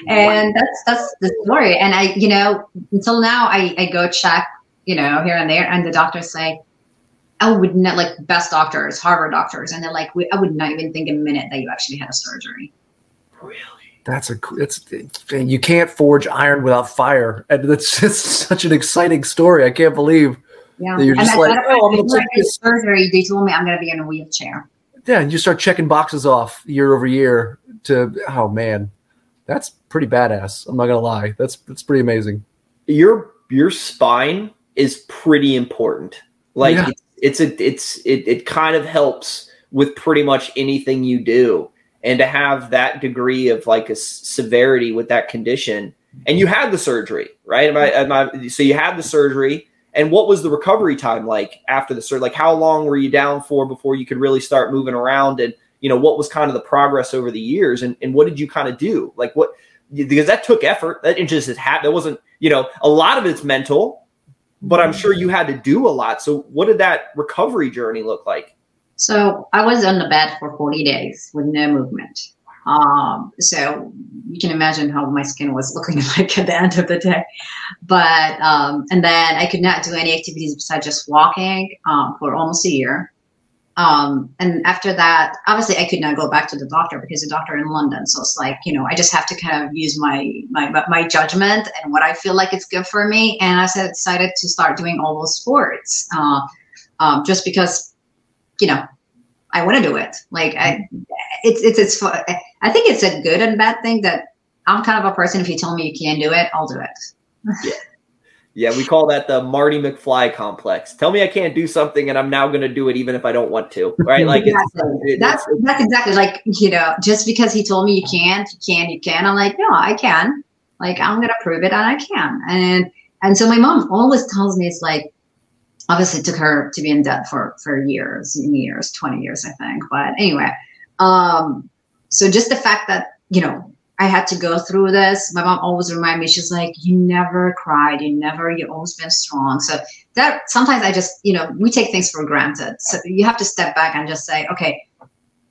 and that's that's the story. And I, you know, until now, I, I go check, you know, here and there, and the doctors say, I would not like best doctors, Harvard doctors, and they're like, I would not even think a minute that you actually had a surgery. Really? That's a it's you can't forge iron without fire, and it's just such an exciting story. I can't believe. Yeah, you're just like, oh, I'm going to take this surgery. They told me I'm going to be in a wheelchair. Yeah, and you start checking boxes off year over year. To oh man, that's pretty badass. I'm not gonna lie. That's that's pretty amazing. Your your spine is pretty important. Like yeah. it's, it's a it's it, it kind of helps with pretty much anything you do. And to have that degree of like a severity with that condition, and you had the surgery, right? Am I, am I, so you had the surgery, and what was the recovery time like after the surgery? Like, how long were you down for before you could really start moving around? And you know, what was kind of the progress over the years, and and what did you kind of do? Like, what because that took effort. That just happened. That wasn't, you know, a lot of it's mental, but I'm sure you had to do a lot. So, what did that recovery journey look like? So, I was on the bed for 40 days with no movement. Um, so you can imagine how my skin was looking like at the end of the day. But um, and then I could not do any activities besides just walking um, for almost a year. Um, and after that, obviously, I could not go back to the doctor because the doctor in London. So it's like you know, I just have to kind of use my my my judgment and what I feel like it's good for me. And I decided to start doing all those sports, uh, um, just because you know I want to do it. Like I, it's it's it's. I think it's a good and bad thing that I'm kind of a person. If you tell me you can't do it, I'll do it. yeah. Yeah, we call that the Marty McFly complex. Tell me I can't do something, and I'm now going to do it even if I don't want to. Right? Like exactly. that's that's exactly like you know, just because he told me you can't, you can, you can. I'm like, no, I can. Like I'm going to prove it, and I can. And and so my mom always tells me it's like, obviously it took her to be in debt for for years, years, twenty years, I think. But anyway, um, so just the fact that you know I had to go through this. My mom always remind me, she's like, you never cried, you never, you always been strong. So that sometimes I just, you know, we take things for granted. So you have to step back and just say, okay,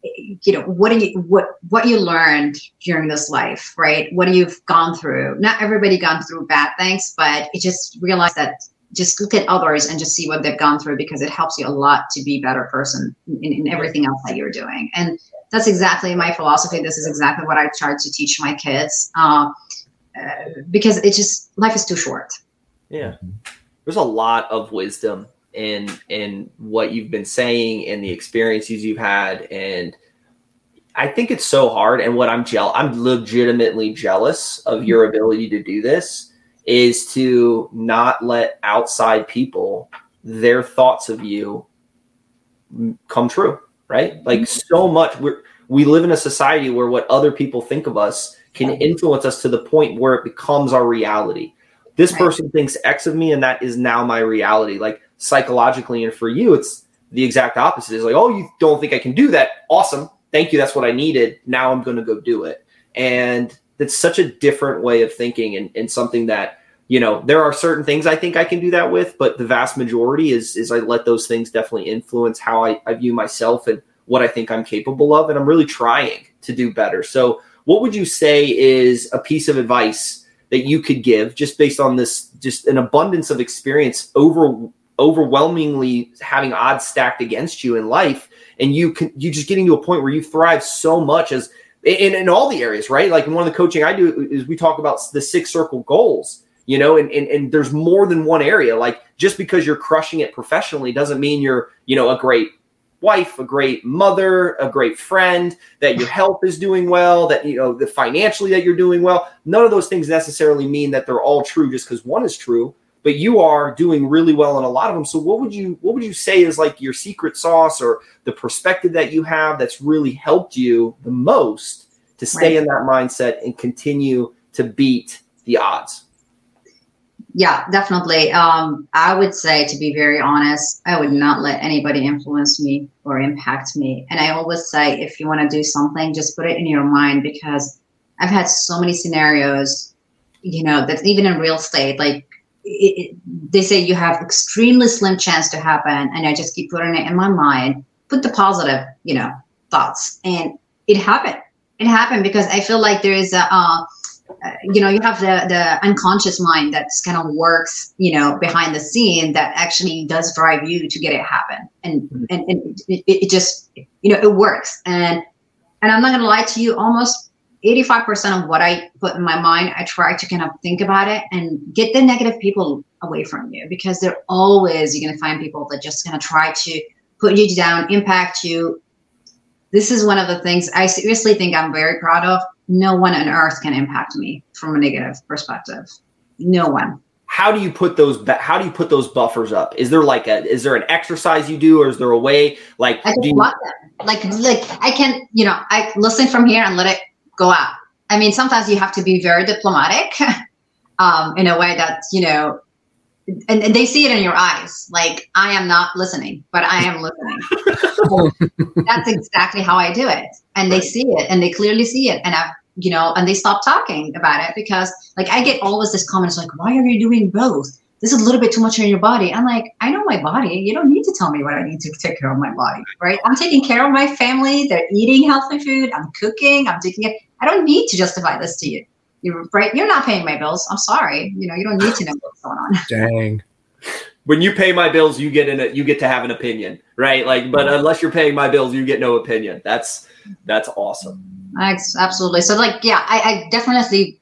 you know, what do you what what you learned during this life, right? What you've gone through. Not everybody gone through bad things, but you just realize that just look at others and just see what they've gone through because it helps you a lot to be a better person in, in everything else that you're doing. And that's exactly my philosophy. This is exactly what I try to teach my kids uh, uh, because it just life is too short. Yeah, there's a lot of wisdom in in what you've been saying and the experiences you've had, and I think it's so hard. And what I'm jealous, I'm legitimately jealous of your ability to do this is to not let outside people their thoughts of you come true right like mm-hmm. so much we we live in a society where what other people think of us can influence us to the point where it becomes our reality. This right. person thinks x of me and that is now my reality. Like psychologically and for you it's the exact opposite. Is like oh you don't think i can do that? Awesome. Thank you. That's what i needed. Now i'm going to go do it. And that's such a different way of thinking and, and something that you know there are certain things i think i can do that with but the vast majority is is i let those things definitely influence how i, I view myself and what i think i'm capable of and i'm really trying to do better so what would you say is a piece of advice that you could give just based on this just an abundance of experience over overwhelmingly having odds stacked against you in life and you can you just getting to a point where you thrive so much as in, in all the areas, right? Like in one of the coaching I do is we talk about the six circle goals, you know, and, and, and there's more than one area. Like just because you're crushing it professionally doesn't mean you're, you know, a great wife, a great mother, a great friend, that your health is doing well, that, you know, the financially that you're doing well. None of those things necessarily mean that they're all true just because one is true but you are doing really well in a lot of them. So what would you what would you say is like your secret sauce or the perspective that you have that's really helped you the most to stay right. in that mindset and continue to beat the odds? Yeah, definitely. Um, I would say, to be very honest, I would not let anybody influence me or impact me. And I always say, if you want to do something, just put it in your mind because I've had so many scenarios, you know, that even in real estate, like it, they say you have extremely slim chance to happen and i just keep putting it in my mind put the positive you know thoughts and it happened it happened because i feel like there is a uh, you know you have the the unconscious mind that's kind of works you know behind the scene that actually does drive you to get it happen and mm-hmm. and, and it, it just you know it works and and i'm not gonna lie to you almost 85% of what I put in my mind, I try to kind of think about it and get the negative people away from you because they're always, you're going to find people that just to try to put you down, impact you. This is one of the things I seriously think I'm very proud of. No one on earth can impact me from a negative perspective. No one. how do you put those how do you put those buffers up is there like a is there an exercise you do or is there a way like I just you, block them. Like like I can you know I listen from here and let it go out. I mean sometimes you have to be very diplomatic um, in a way that you know and, and, they see it in your eyes. Like i am not listening but i am listening. That's exactly how i do it. And they see it and they clearly see it. And i've you know and they stop talking about it because like i get always this comments like why are you doing both? This is a little bit too much on your body. I'm like i know my body. You don't need to tell me what i need to take care of my body right? I'm taking care of my family. They're eating healthy food. I'm cooking. I'm taking it. I don't need to justify this to you you're right. You're not paying my bills. I'm sorry. You know, you don't need to know what's going on. Dang. When you pay my bills, you get in it. You get to have an opinion, right? Like, but unless you're paying my bills, you get no opinion. That's that's awesome. That's Absolutely. So, like, yeah, I, I definitely,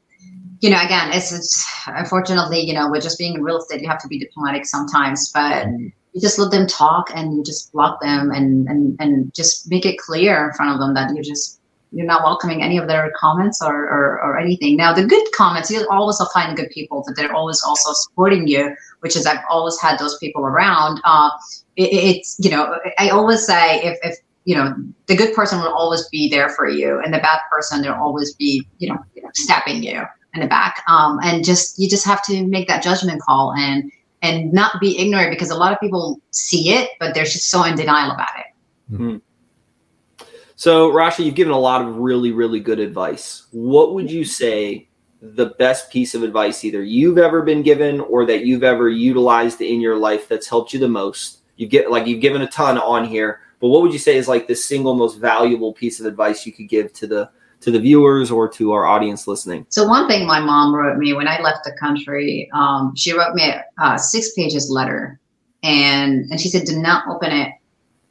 you know, again, it's, it's unfortunately, you know, with just being in real estate, you have to be diplomatic sometimes, but you just let them talk and you just block them and and and just make it clear in front of them that you just you're not welcoming any of their comments or, or, or anything. Now, the good comments, you always find good people that they're always also supporting you, which is I've always had those people around. Uh, it, it's, you know, I always say if, if, you know, the good person will always be there for you and the bad person, they'll always be, you know, stabbing you in the back. Um, and just, you just have to make that judgment call and, and not be ignorant because a lot of people see it, but they're just so in denial about it. Mm-hmm. So, Rasha, you've given a lot of really, really good advice. What would you say the best piece of advice either you've ever been given or that you've ever utilized in your life that's helped you the most? You get like you've given a ton on here, but what would you say is like the single most valuable piece of advice you could give to the to the viewers or to our audience listening? So one thing my mom wrote me when I left the country, um, she wrote me a, a six pages letter, and and she said, "Do not open it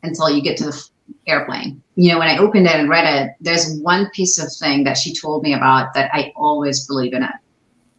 until you get to the airplane. You know, when I opened it and read it, there's one piece of thing that she told me about that I always believe in it.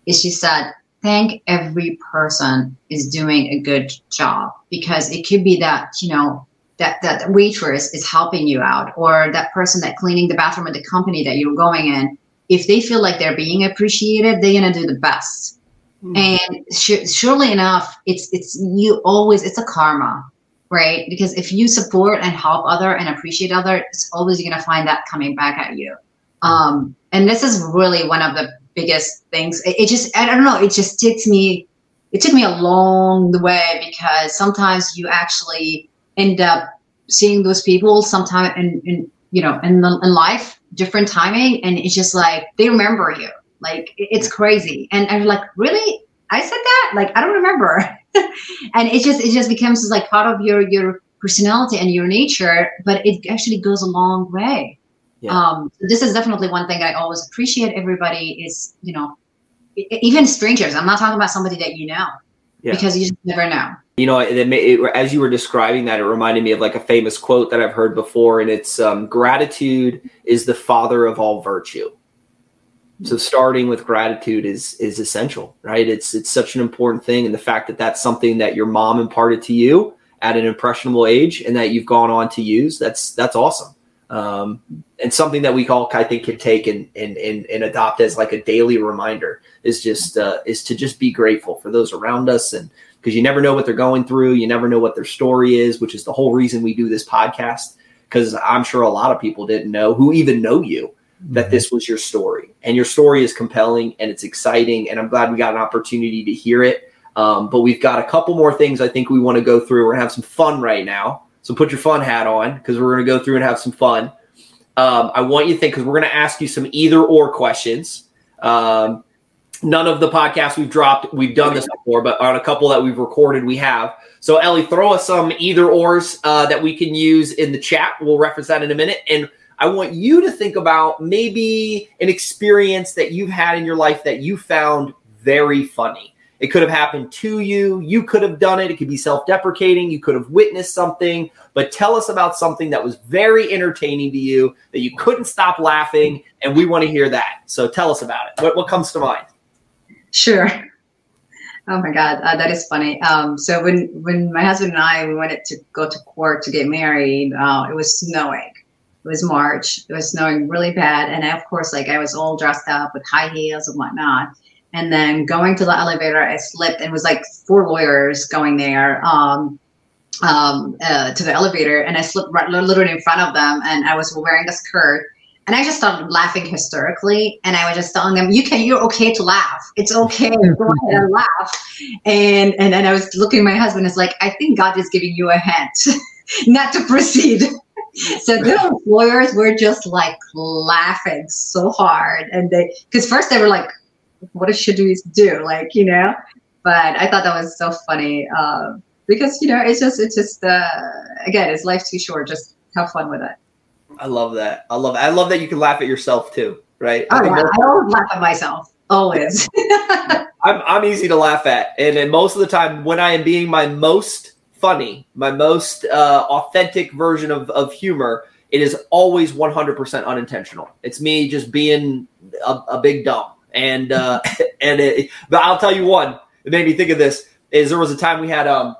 Is she said, thank every person is doing a good job because it could be that, you know, that, that waitress is helping you out or that person that cleaning the bathroom at the company that you're going in. If they feel like they're being appreciated, they're going to do the best. Mm-hmm. And sh- surely enough, it's, it's, you always, it's a karma right? Because if you support and help other and appreciate other, it's always going to find that coming back at you. Um, and this is really one of the biggest things. It, it, just, I don't know, it just takes me, it took me a long way because sometimes you actually end up seeing those people sometime in, in you know, in, the, in life, different timing. And it's just like, they remember you. Like, it's crazy. And I'm like, really? I said that? Like, I don't remember. and it just it just becomes like part of your your personality and your nature but it actually goes a long way yeah. um this is definitely one thing i always appreciate everybody is you know even strangers i'm not talking about somebody that you know yeah. because you just never know you know it, it, as you were describing that it reminded me of like a famous quote that i've heard before and it's um, gratitude is the father of all virtue so starting with gratitude is is essential right? It's it's such an important thing. And the fact that that's something that your mom imparted to you at an impressionable age and that you've gone on to use that's that's awesome. Um, and something that we all i think can take and, and and and adopt as like a daily reminder is just uh, is to just be grateful for those around us. And because you never know what they're going through. You never know what their story is which is the whole reason we do this podcast. Because i'm sure a lot of people didn't know who even know you that this was your story. And your story is compelling and it's exciting and i'm glad we got an opportunity to hear it. Um, but we've got a couple more things i think we want to go through. We're going to have some fun right now. So put your fun hat on because we're going to go through and have some fun. Um, i want you to think because we're going to ask you some either or questions. Um, none of the podcasts we've dropped we've done this before but on a couple that we've recorded we have. So ellie throw us some either ors uh, that we can use in the chat. We'll reference that in a minute. And I want you to think about maybe an experience that you've had in your life that you found very funny. It could have happened to you. You could have done it. It could be self deprecating. You could have witnessed something, but tell us about something that was very entertaining to you that you couldn't stop laughing. And we want to hear that. So tell us about it. What, what comes to mind? Sure. Oh my God, uh, that is funny. Um, so when when my husband and I we wanted to go to court to get married, uh, it was snowing, it was March. It was snowing really bad, and I, of course, like I was all dressed up with high heels and whatnot. and then going to the elevator, I slipped and was like four lawyers going there. Um, um, uh, to the elevator and I slipped right, literally in front of them and I was wearing a skirt and I just started laughing hysterically and I was just telling them, you can, you're okay to laugh. It's okay. Go ahead and laugh. And, and then I was looking at my husband, it's like, I think God is giving you a hint not to proceed. So those lawyers were just like laughing so hard and they, cause first they were like, what should we do? Like, you know, but I thought that was so funny. Uh, because you know it's just it's just uh, again it's life too short just have fun with it i love that i love i love that you can laugh at yourself too right oh, I, yeah. I always laugh at myself always I'm, I'm easy to laugh at and, and most of the time when i am being my most funny my most uh, authentic version of, of humor it is always 100% unintentional it's me just being a, a big dumb and uh and it, but i'll tell you one it made me think of this is there was a time we had um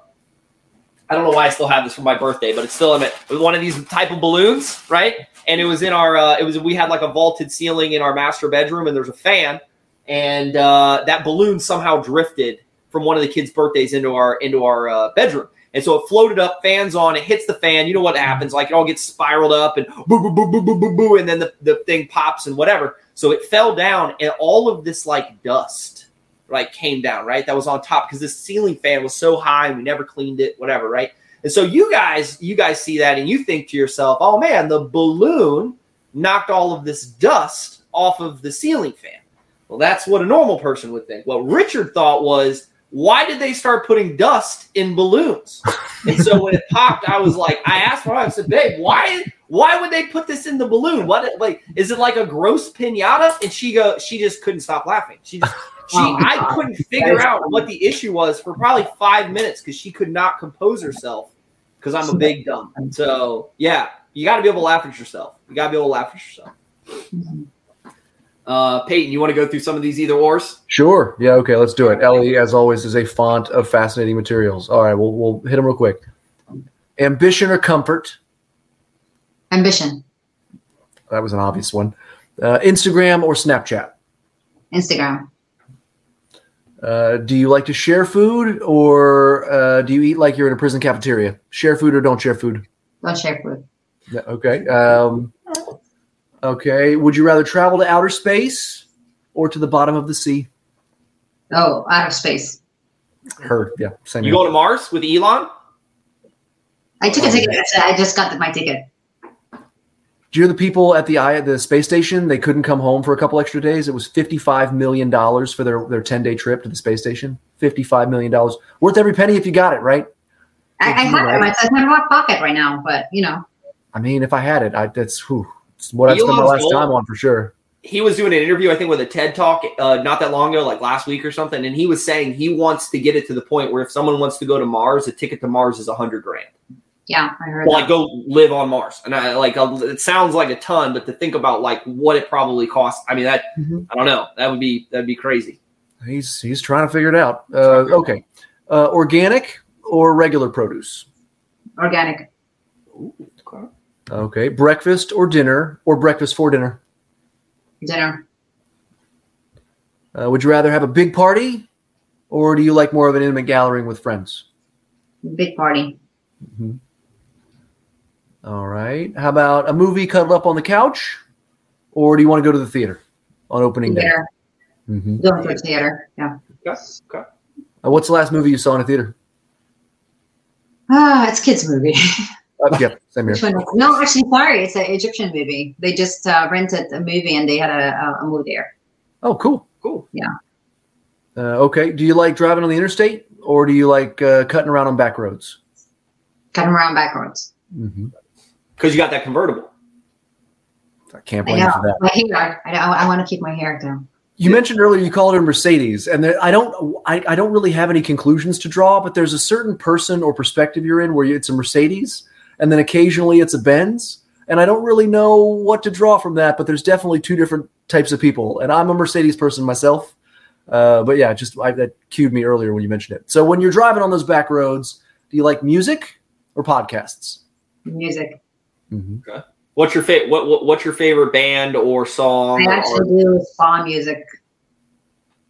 I don't know why I still have this for my birthday, but it's still in it. One of these type of balloons, right? And it was in our, uh, it was, we had like a vaulted ceiling in our master bedroom and there's a fan. And uh, that balloon somehow drifted from one of the kids' birthdays into our, into our uh, bedroom. And so it floated up, fans on, it hits the fan. You know what happens? Like it all gets spiraled up and boo, boo, boo, boo, boo, boo, boo, and then the, the thing pops and whatever. So it fell down and all of this like dust like came down, right? That was on top because this ceiling fan was so high and we never cleaned it, whatever, right? And so you guys, you guys see that and you think to yourself, oh man, the balloon knocked all of this dust off of the ceiling fan. Well, that's what a normal person would think. What Richard thought was, why did they start putting dust in balloons? And so when it popped, I was like, I asked her, I said, babe, why why would they put this in the balloon? What like is it like a gross pinata? And she go, she just couldn't stop laughing. She just she, oh, I couldn't figure out what the issue was for probably five minutes because she could not compose herself because I'm a big dumb. So yeah, you got to be able to laugh at yourself. You got to be able to laugh at yourself. Uh, Peyton, you want to go through some of these either ors? Sure. Yeah. Okay. Let's do it. Ellie, as always, is a font of fascinating materials. All right. We'll we'll hit them real quick. Ambition or comfort? Ambition. That was an obvious one. Uh, Instagram or Snapchat? Instagram. Uh, do you like to share food or uh, do you eat like you're in a prison cafeteria? Share food or don't share food? Don't share food. Yeah, okay. Um, okay. Would you rather travel to outer space or to the bottom of the sea? Oh, outer space. Her, yeah. Same. You go to Mars with Elon? I took a um, ticket. I just got my ticket. Do you hear the people at the at the space station? They couldn't come home for a couple extra days. It was fifty five million dollars for their their ten day trip to the space station. Fifty five million dollars, worth every penny if you got it right. I, I have right. it. It's in my pocket right now, but you know. I mean, if I had it, I that's whew, it's what I spent my last time on for sure. He was doing an interview, I think, with a TED talk uh, not that long ago, like last week or something, and he was saying he wants to get it to the point where if someone wants to go to Mars, a ticket to Mars is a hundred grand. Yeah, I heard. Like go live on Mars, and I like it sounds like a ton, but to think about like what it probably costs, I mean that mm-hmm. I don't know. That would be that'd be crazy. He's he's trying to figure it out. Uh, okay, uh, organic or regular produce? Organic. okay. Okay, breakfast or dinner or breakfast for dinner? Dinner. Uh, would you rather have a big party, or do you like more of an intimate gathering with friends? Big party. Mm-hmm. All right. How about a movie cuddled up on the couch, or do you want to go to the theater on opening theater. day? Mm-hmm. Go to the theater. Yeah. Yes. Okay. Uh, what's the last movie you saw in a theater? Ah, uh, it's kids movie. uh, yeah, same here. No, actually, sorry, it's an Egyptian movie. They just uh, rented a movie and they had a, a movie there. Oh, cool, cool. Yeah. Uh, okay. Do you like driving on the interstate, or do you like uh, cutting around on back roads? Cutting around back roads. Mm-hmm because you got that convertible. I can't blame I you for that. My hair, I, I, want to keep my hair down. You mentioned earlier you called her a Mercedes, and there, I don't, I, I don't really have any conclusions to draw, but there's a certain person or perspective you're in where it's a Mercedes, and then occasionally it's a Benz, and I don't really know what to draw from that. But there's definitely two different types of people, and I'm a Mercedes person myself. Uh, but yeah, just I, that cued me earlier when you mentioned it. So when you're driving on those back roads, do you like music or podcasts? Music. Mm-hmm. Okay. What's your favorite? What, what, What's your favorite band or song? I actually or- do spa music.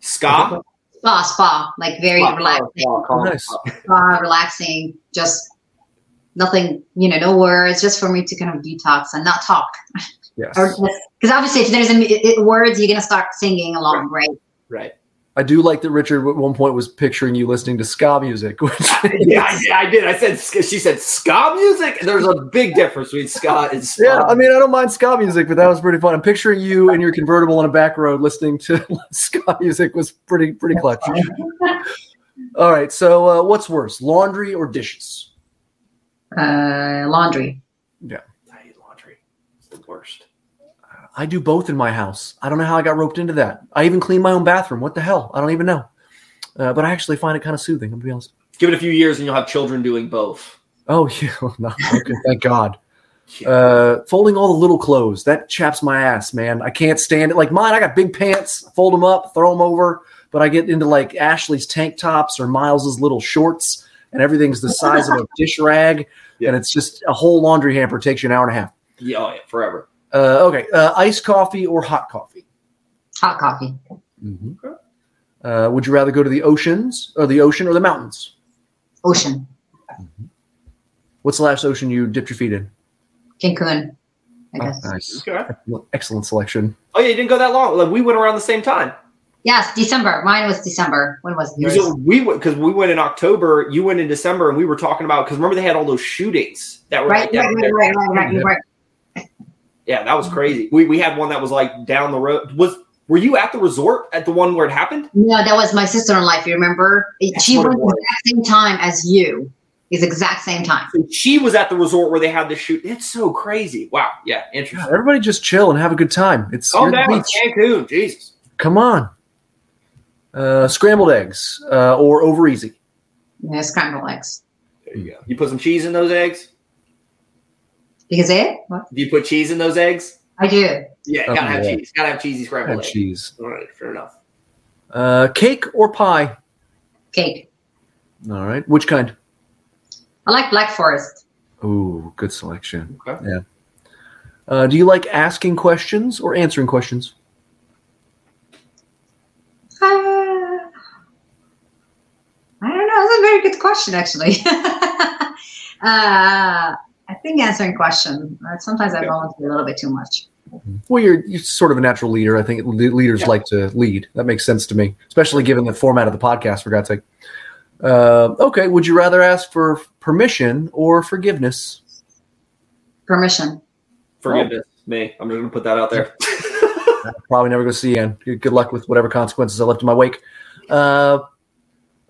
Ska. Spa, spa, like very Spa, relaxing. spa, spa, Nice. spa. Spa, relaxing, just nothing, you know, no words, just for me to kind of detox and not talk. Yes. Because obviously, if there's a, it, it- words, you're gonna start singing along, right? Right. I do like that Richard at one point was picturing you listening to ska music. Which yeah, I, I did. I said she said ska music. There's a big difference between ska and ska. yeah, I mean, I don't mind ska music, but that was pretty fun. I'm picturing you in your convertible on a back road listening to ska music was pretty pretty clutch. All right, so uh, what's worse, laundry or dishes? Uh, laundry. Yeah. I hate laundry. It's the worst. I do both in my house. I don't know how I got roped into that. I even clean my own bathroom. What the hell? I don't even know. Uh, but I actually find it kind of soothing. I'm gonna be honest. Give it a few years and you'll have children doing both. Oh yeah, no, okay, thank God. Uh, folding all the little clothes that chaps my ass, man. I can't stand it. Like mine, I got big pants. Fold them up, throw them over. But I get into like Ashley's tank tops or Miles's little shorts, and everything's the size of a dish rag, Yeah. and it's just a whole laundry hamper takes you an hour and a half. Yeah, oh, yeah forever. Uh, okay, uh, iced coffee or hot coffee? Hot coffee. Uh, would you rather go to the oceans or the ocean or the mountains? Ocean. What's the last ocean you dipped your feet in? Cancun. I Oh, guess. nice, Okay. excellent selection. Oh yeah, you didn't go that long. Like we went around the same time. Yes, December. Mine was December. When was yours? So we went because we went in October. You went in December, and we were talking about because remember they had all those shootings that were Right, like, right, right, there. right, right, right, right. Yeah, that was crazy. We we had one that was like down the road. Was were you at the resort at the one where it happened? No, that was my sister-in-law. If you remember, That's she what went it the was. exact same time as you. Is exact same time. She was at the resort where they had the shoot. It's so crazy. Wow. Yeah, God, interesting. everybody just chill and have a good time. It's Calm down, the. Cancun. Jesus. Come on. Uh, scrambled eggs uh, or over easy. Yeah, scrambled eggs. There you go. You put some cheese in those eggs. Because it? What? Do you put cheese in those eggs? I do. Yeah, Oh, gotta have yeah. cheese. Gotta have cheesy scrambled eggs. cheese. All right, fair enough. Uh, cake or pie? Cake. All right. Which kind? I like Black Forest. Ooh, good selection. Okay. Yeah. Uh, do you like asking questions or answering questions? Uh, I don't know. That's a very good question, actually. uh, I think answering questions. Uh, Sometimes I Okay. volunteer a little bit too much. Well, you're, you're sort of a natural leader. I think leaders Yeah. like to lead. That makes sense to me, especially given the format of the podcast, for God's sake. Uh, okay. Would you rather ask for permission or forgiveness? Permission. Forgiveness. Me. I'm just gonna put that out there. Probably never go see you again. Good, good luck with whatever consequences I left in my wake. Uh,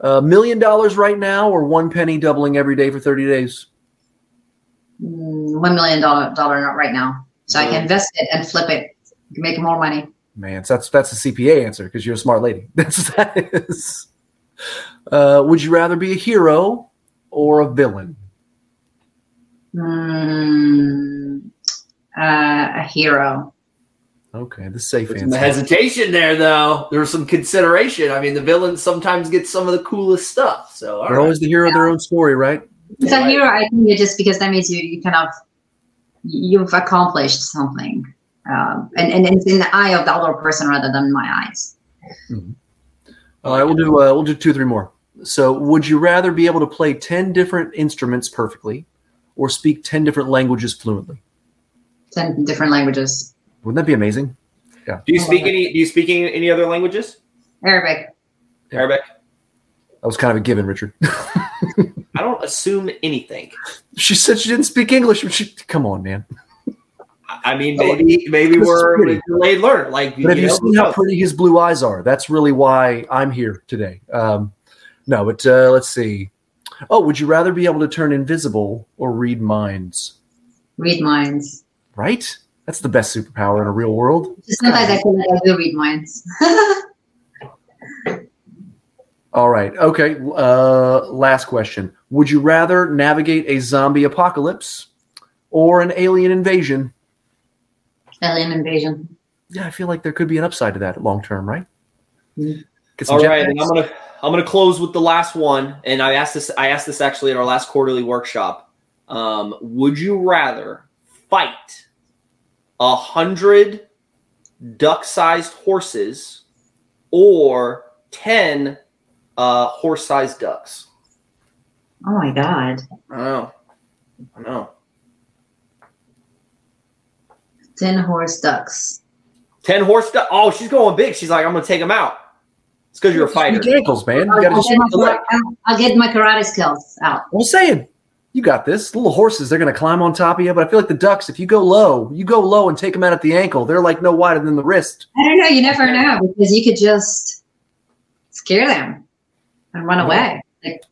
a million dollars right now or one penny doubling every day for 30 days? Mm, One million dollar dollar right now, so I can invest it and flip it, make more money. Man, so that's that's a CPA answer because you're a smart lady. That's that is. Uh, would you rather be a hero or a villain? Mm, uh, a hero. Okay, the safe There's some answer. hesitation there, though. There's some consideration. I mean, the villains sometimes get some of the coolest stuff. So, all They're right. always the hero of their own story, right? It's a Right. hero. I think it just because that means you you kind of you've accomplished something, um, and and it's in the eye of the other person rather than my eyes. All right, we'll do uh, we'll do two, three more. So, would you rather be able to play ten different instruments perfectly, or speak ten different languages fluently? Ten different languages. Wouldn't that be amazing? Yeah. Do you speak any? Do you speak any, any other languages? Arabic. Yeah. Arabic. That was kind of a given, Richard. I don't assume anything. she said she didn't speak English. But she, come on, man. I mean, maybe maybe This we're pretty. delayed learner. Like, But have you know, seen how pretty his blue eyes are? That's really why I'm here today. Um, no, but uh, let's see. Oh, would you rather be able to turn invisible or read minds? Read minds. Right? That's the best superpower in a real world. Sometimes I feel like I do read minds. All right. Okay. Uh, last question. Would you rather navigate a zombie apocalypse or an alien invasion? Alien invasion. Yeah, I feel like there could be an upside to that long term, right? Mhm. Get some All right, and. I'm gonna I'm gonna close with the last one, and I asked this I asked this actually at our last quarterly workshop. Um, would you rather fight a hundred duck-sized horses or 10 uh, horse sized ducks? Oh my god. I know. I know. 10 horse ducks. 10 horse ducks. Oh, she's going big. She's like, I'm going to take them out. It's because you're a fighter. Weak ankles, man. You I'll, gotta I'll get my, leg. I'll- I'll get my karate skills out. I'm saying, you got this. Little horses, they're going to climb on top of you. But I feel like the ducks, if you go low, you go low and take them out at the ankle. They're like no wider than the wrist. I don't know. You never know because you could just scare them and run away. Like,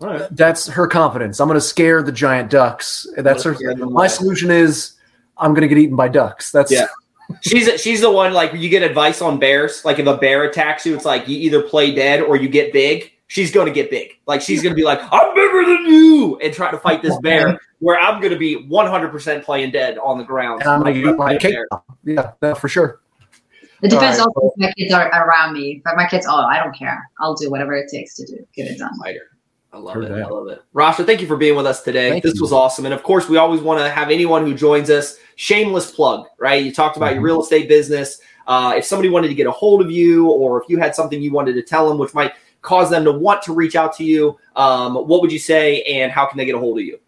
All right. That's her confidence. I'm going to scare the giant ducks. That's her. My solution is I'm going to get eaten by ducks. That's Yeah. She's she's the one like you get advice on bears. Like if a bear attacks you, it's like you either play dead or you get big. She's going to get big. Like she's going to be like, I'm bigger than you, and try to fight this bear. Where I'm going to be 100 percent playing dead on the ground. And I'm going to my cake. Yeah, no, for sure. it depends All right, also if my kids are around me. But my kids, oh, I don't care. I'll do whatever it takes to do get it done. Fighter. I love True it. I love it. Rasha, thank you for being with us today. Thank this you. was awesome. And of course, we always want to have anyone who joins us shameless plug, right? You talked about your Mhm. real estate business. Uh, if somebody wanted to get a hold of you, or if you had something you wanted to tell them, which might cause them to want to reach out to you, um, what would you say, and how can they get a hold of you?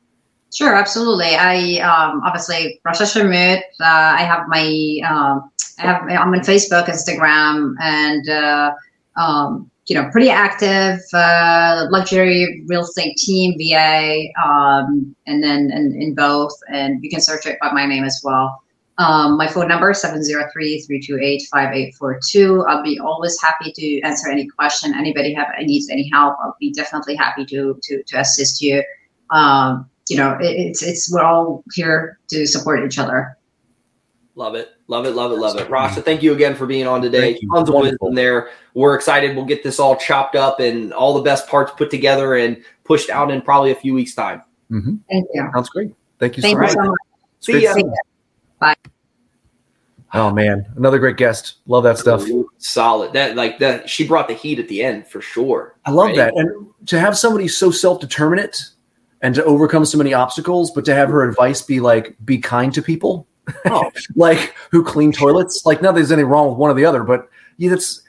Sure, absolutely. I um, obviously Rasha. Uh, I have my um, I have I'm on Facebook, Instagram, and uh, um, you know pretty active uh, luxury real estate team VA, um, and then in, in both. And you can search it by my name as well. Um, my phone number is 703-328-5842. I'll be always happy to answer any question. Anybody have needs any help, I'll be definitely happy to to, to assist you. Um, you know, it, it's it's we're all here to support each other. Love it. Love it. Love it. Love it. Rasha, thank you again for being on today. Tons of Wonderful. wisdom there. We're excited. We'll get this all chopped up and all the best parts put together and pushed out in probably a few weeks' time. hmm Thank you. Sounds great. Thank you Thank so you much. so much. It's great ya. seeing you. Bye. Oh man, another great guest. Love that stuff. Solid. That like that. She brought the heat at the end for sure. I love Right? that. And to have somebody so self determinate and to overcome so many obstacles, but to have her advice be like, be kind to people, Oh. like who clean toilets. Like, not there's anything wrong with one or the other, but yeah, it's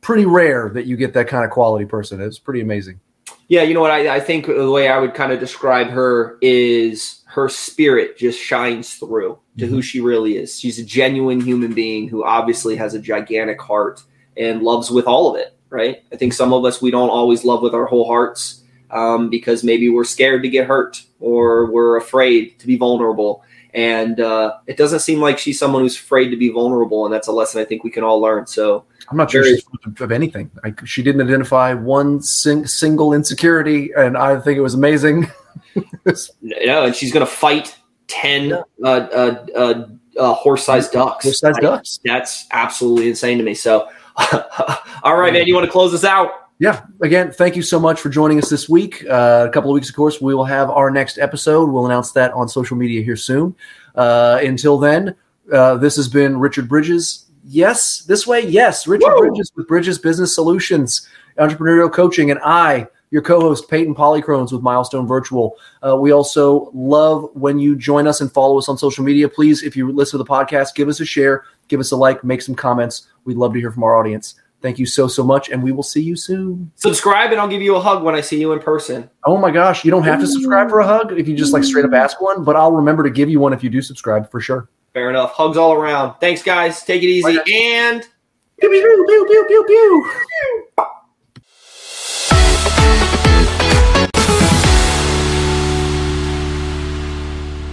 pretty rare that you get that kind of quality person. It's pretty amazing. Yeah, you know what? I, I think the way I would kind of describe her is her spirit just shines through to who she really is. She's a genuine human being who obviously has a gigantic heart and loves with all of it, right? I think some of us, we don't always love with our whole hearts um, because maybe we're scared to get hurt or we're afraid to be vulnerable. And uh, it doesn't seem like she's someone who's afraid to be vulnerable. And that's a lesson I think we can all learn. So, I'm not sure she's of- of anything. I, she didn't identify one sing, single insecurity, and I think it was amazing. know, and she's going to fight 10 uh, uh, uh, uh, horse sized ducks. Horse-sized ducks. That's absolutely insane to me. So, all right, man, you want to close this out? yeah again thank you so much for joining us this week uh, a couple of weeks of course we will have our next episode we'll announce that on social media here soon uh, until then uh, this has been richard bridges yes this way yes richard Woo! bridges with bridges business solutions entrepreneurial coaching and i your co-host peyton polychrones with milestone virtual uh, we also love when you join us and follow us on social media please if you listen to the podcast give us a share give us a like make some comments we'd love to hear from our audience Thank you so, so much, and we will see you soon. Subscribe, and I'll give you a hug when I see you in person. Oh my gosh, you don't have to subscribe for a hug if you just like straight up ask one, but I'll remember to give you one if you do subscribe for sure. Fair enough. Hugs all around. Thanks, guys. Take it easy. Bye. And Pew, pew, pew, pew, pew, pew, pew. Thank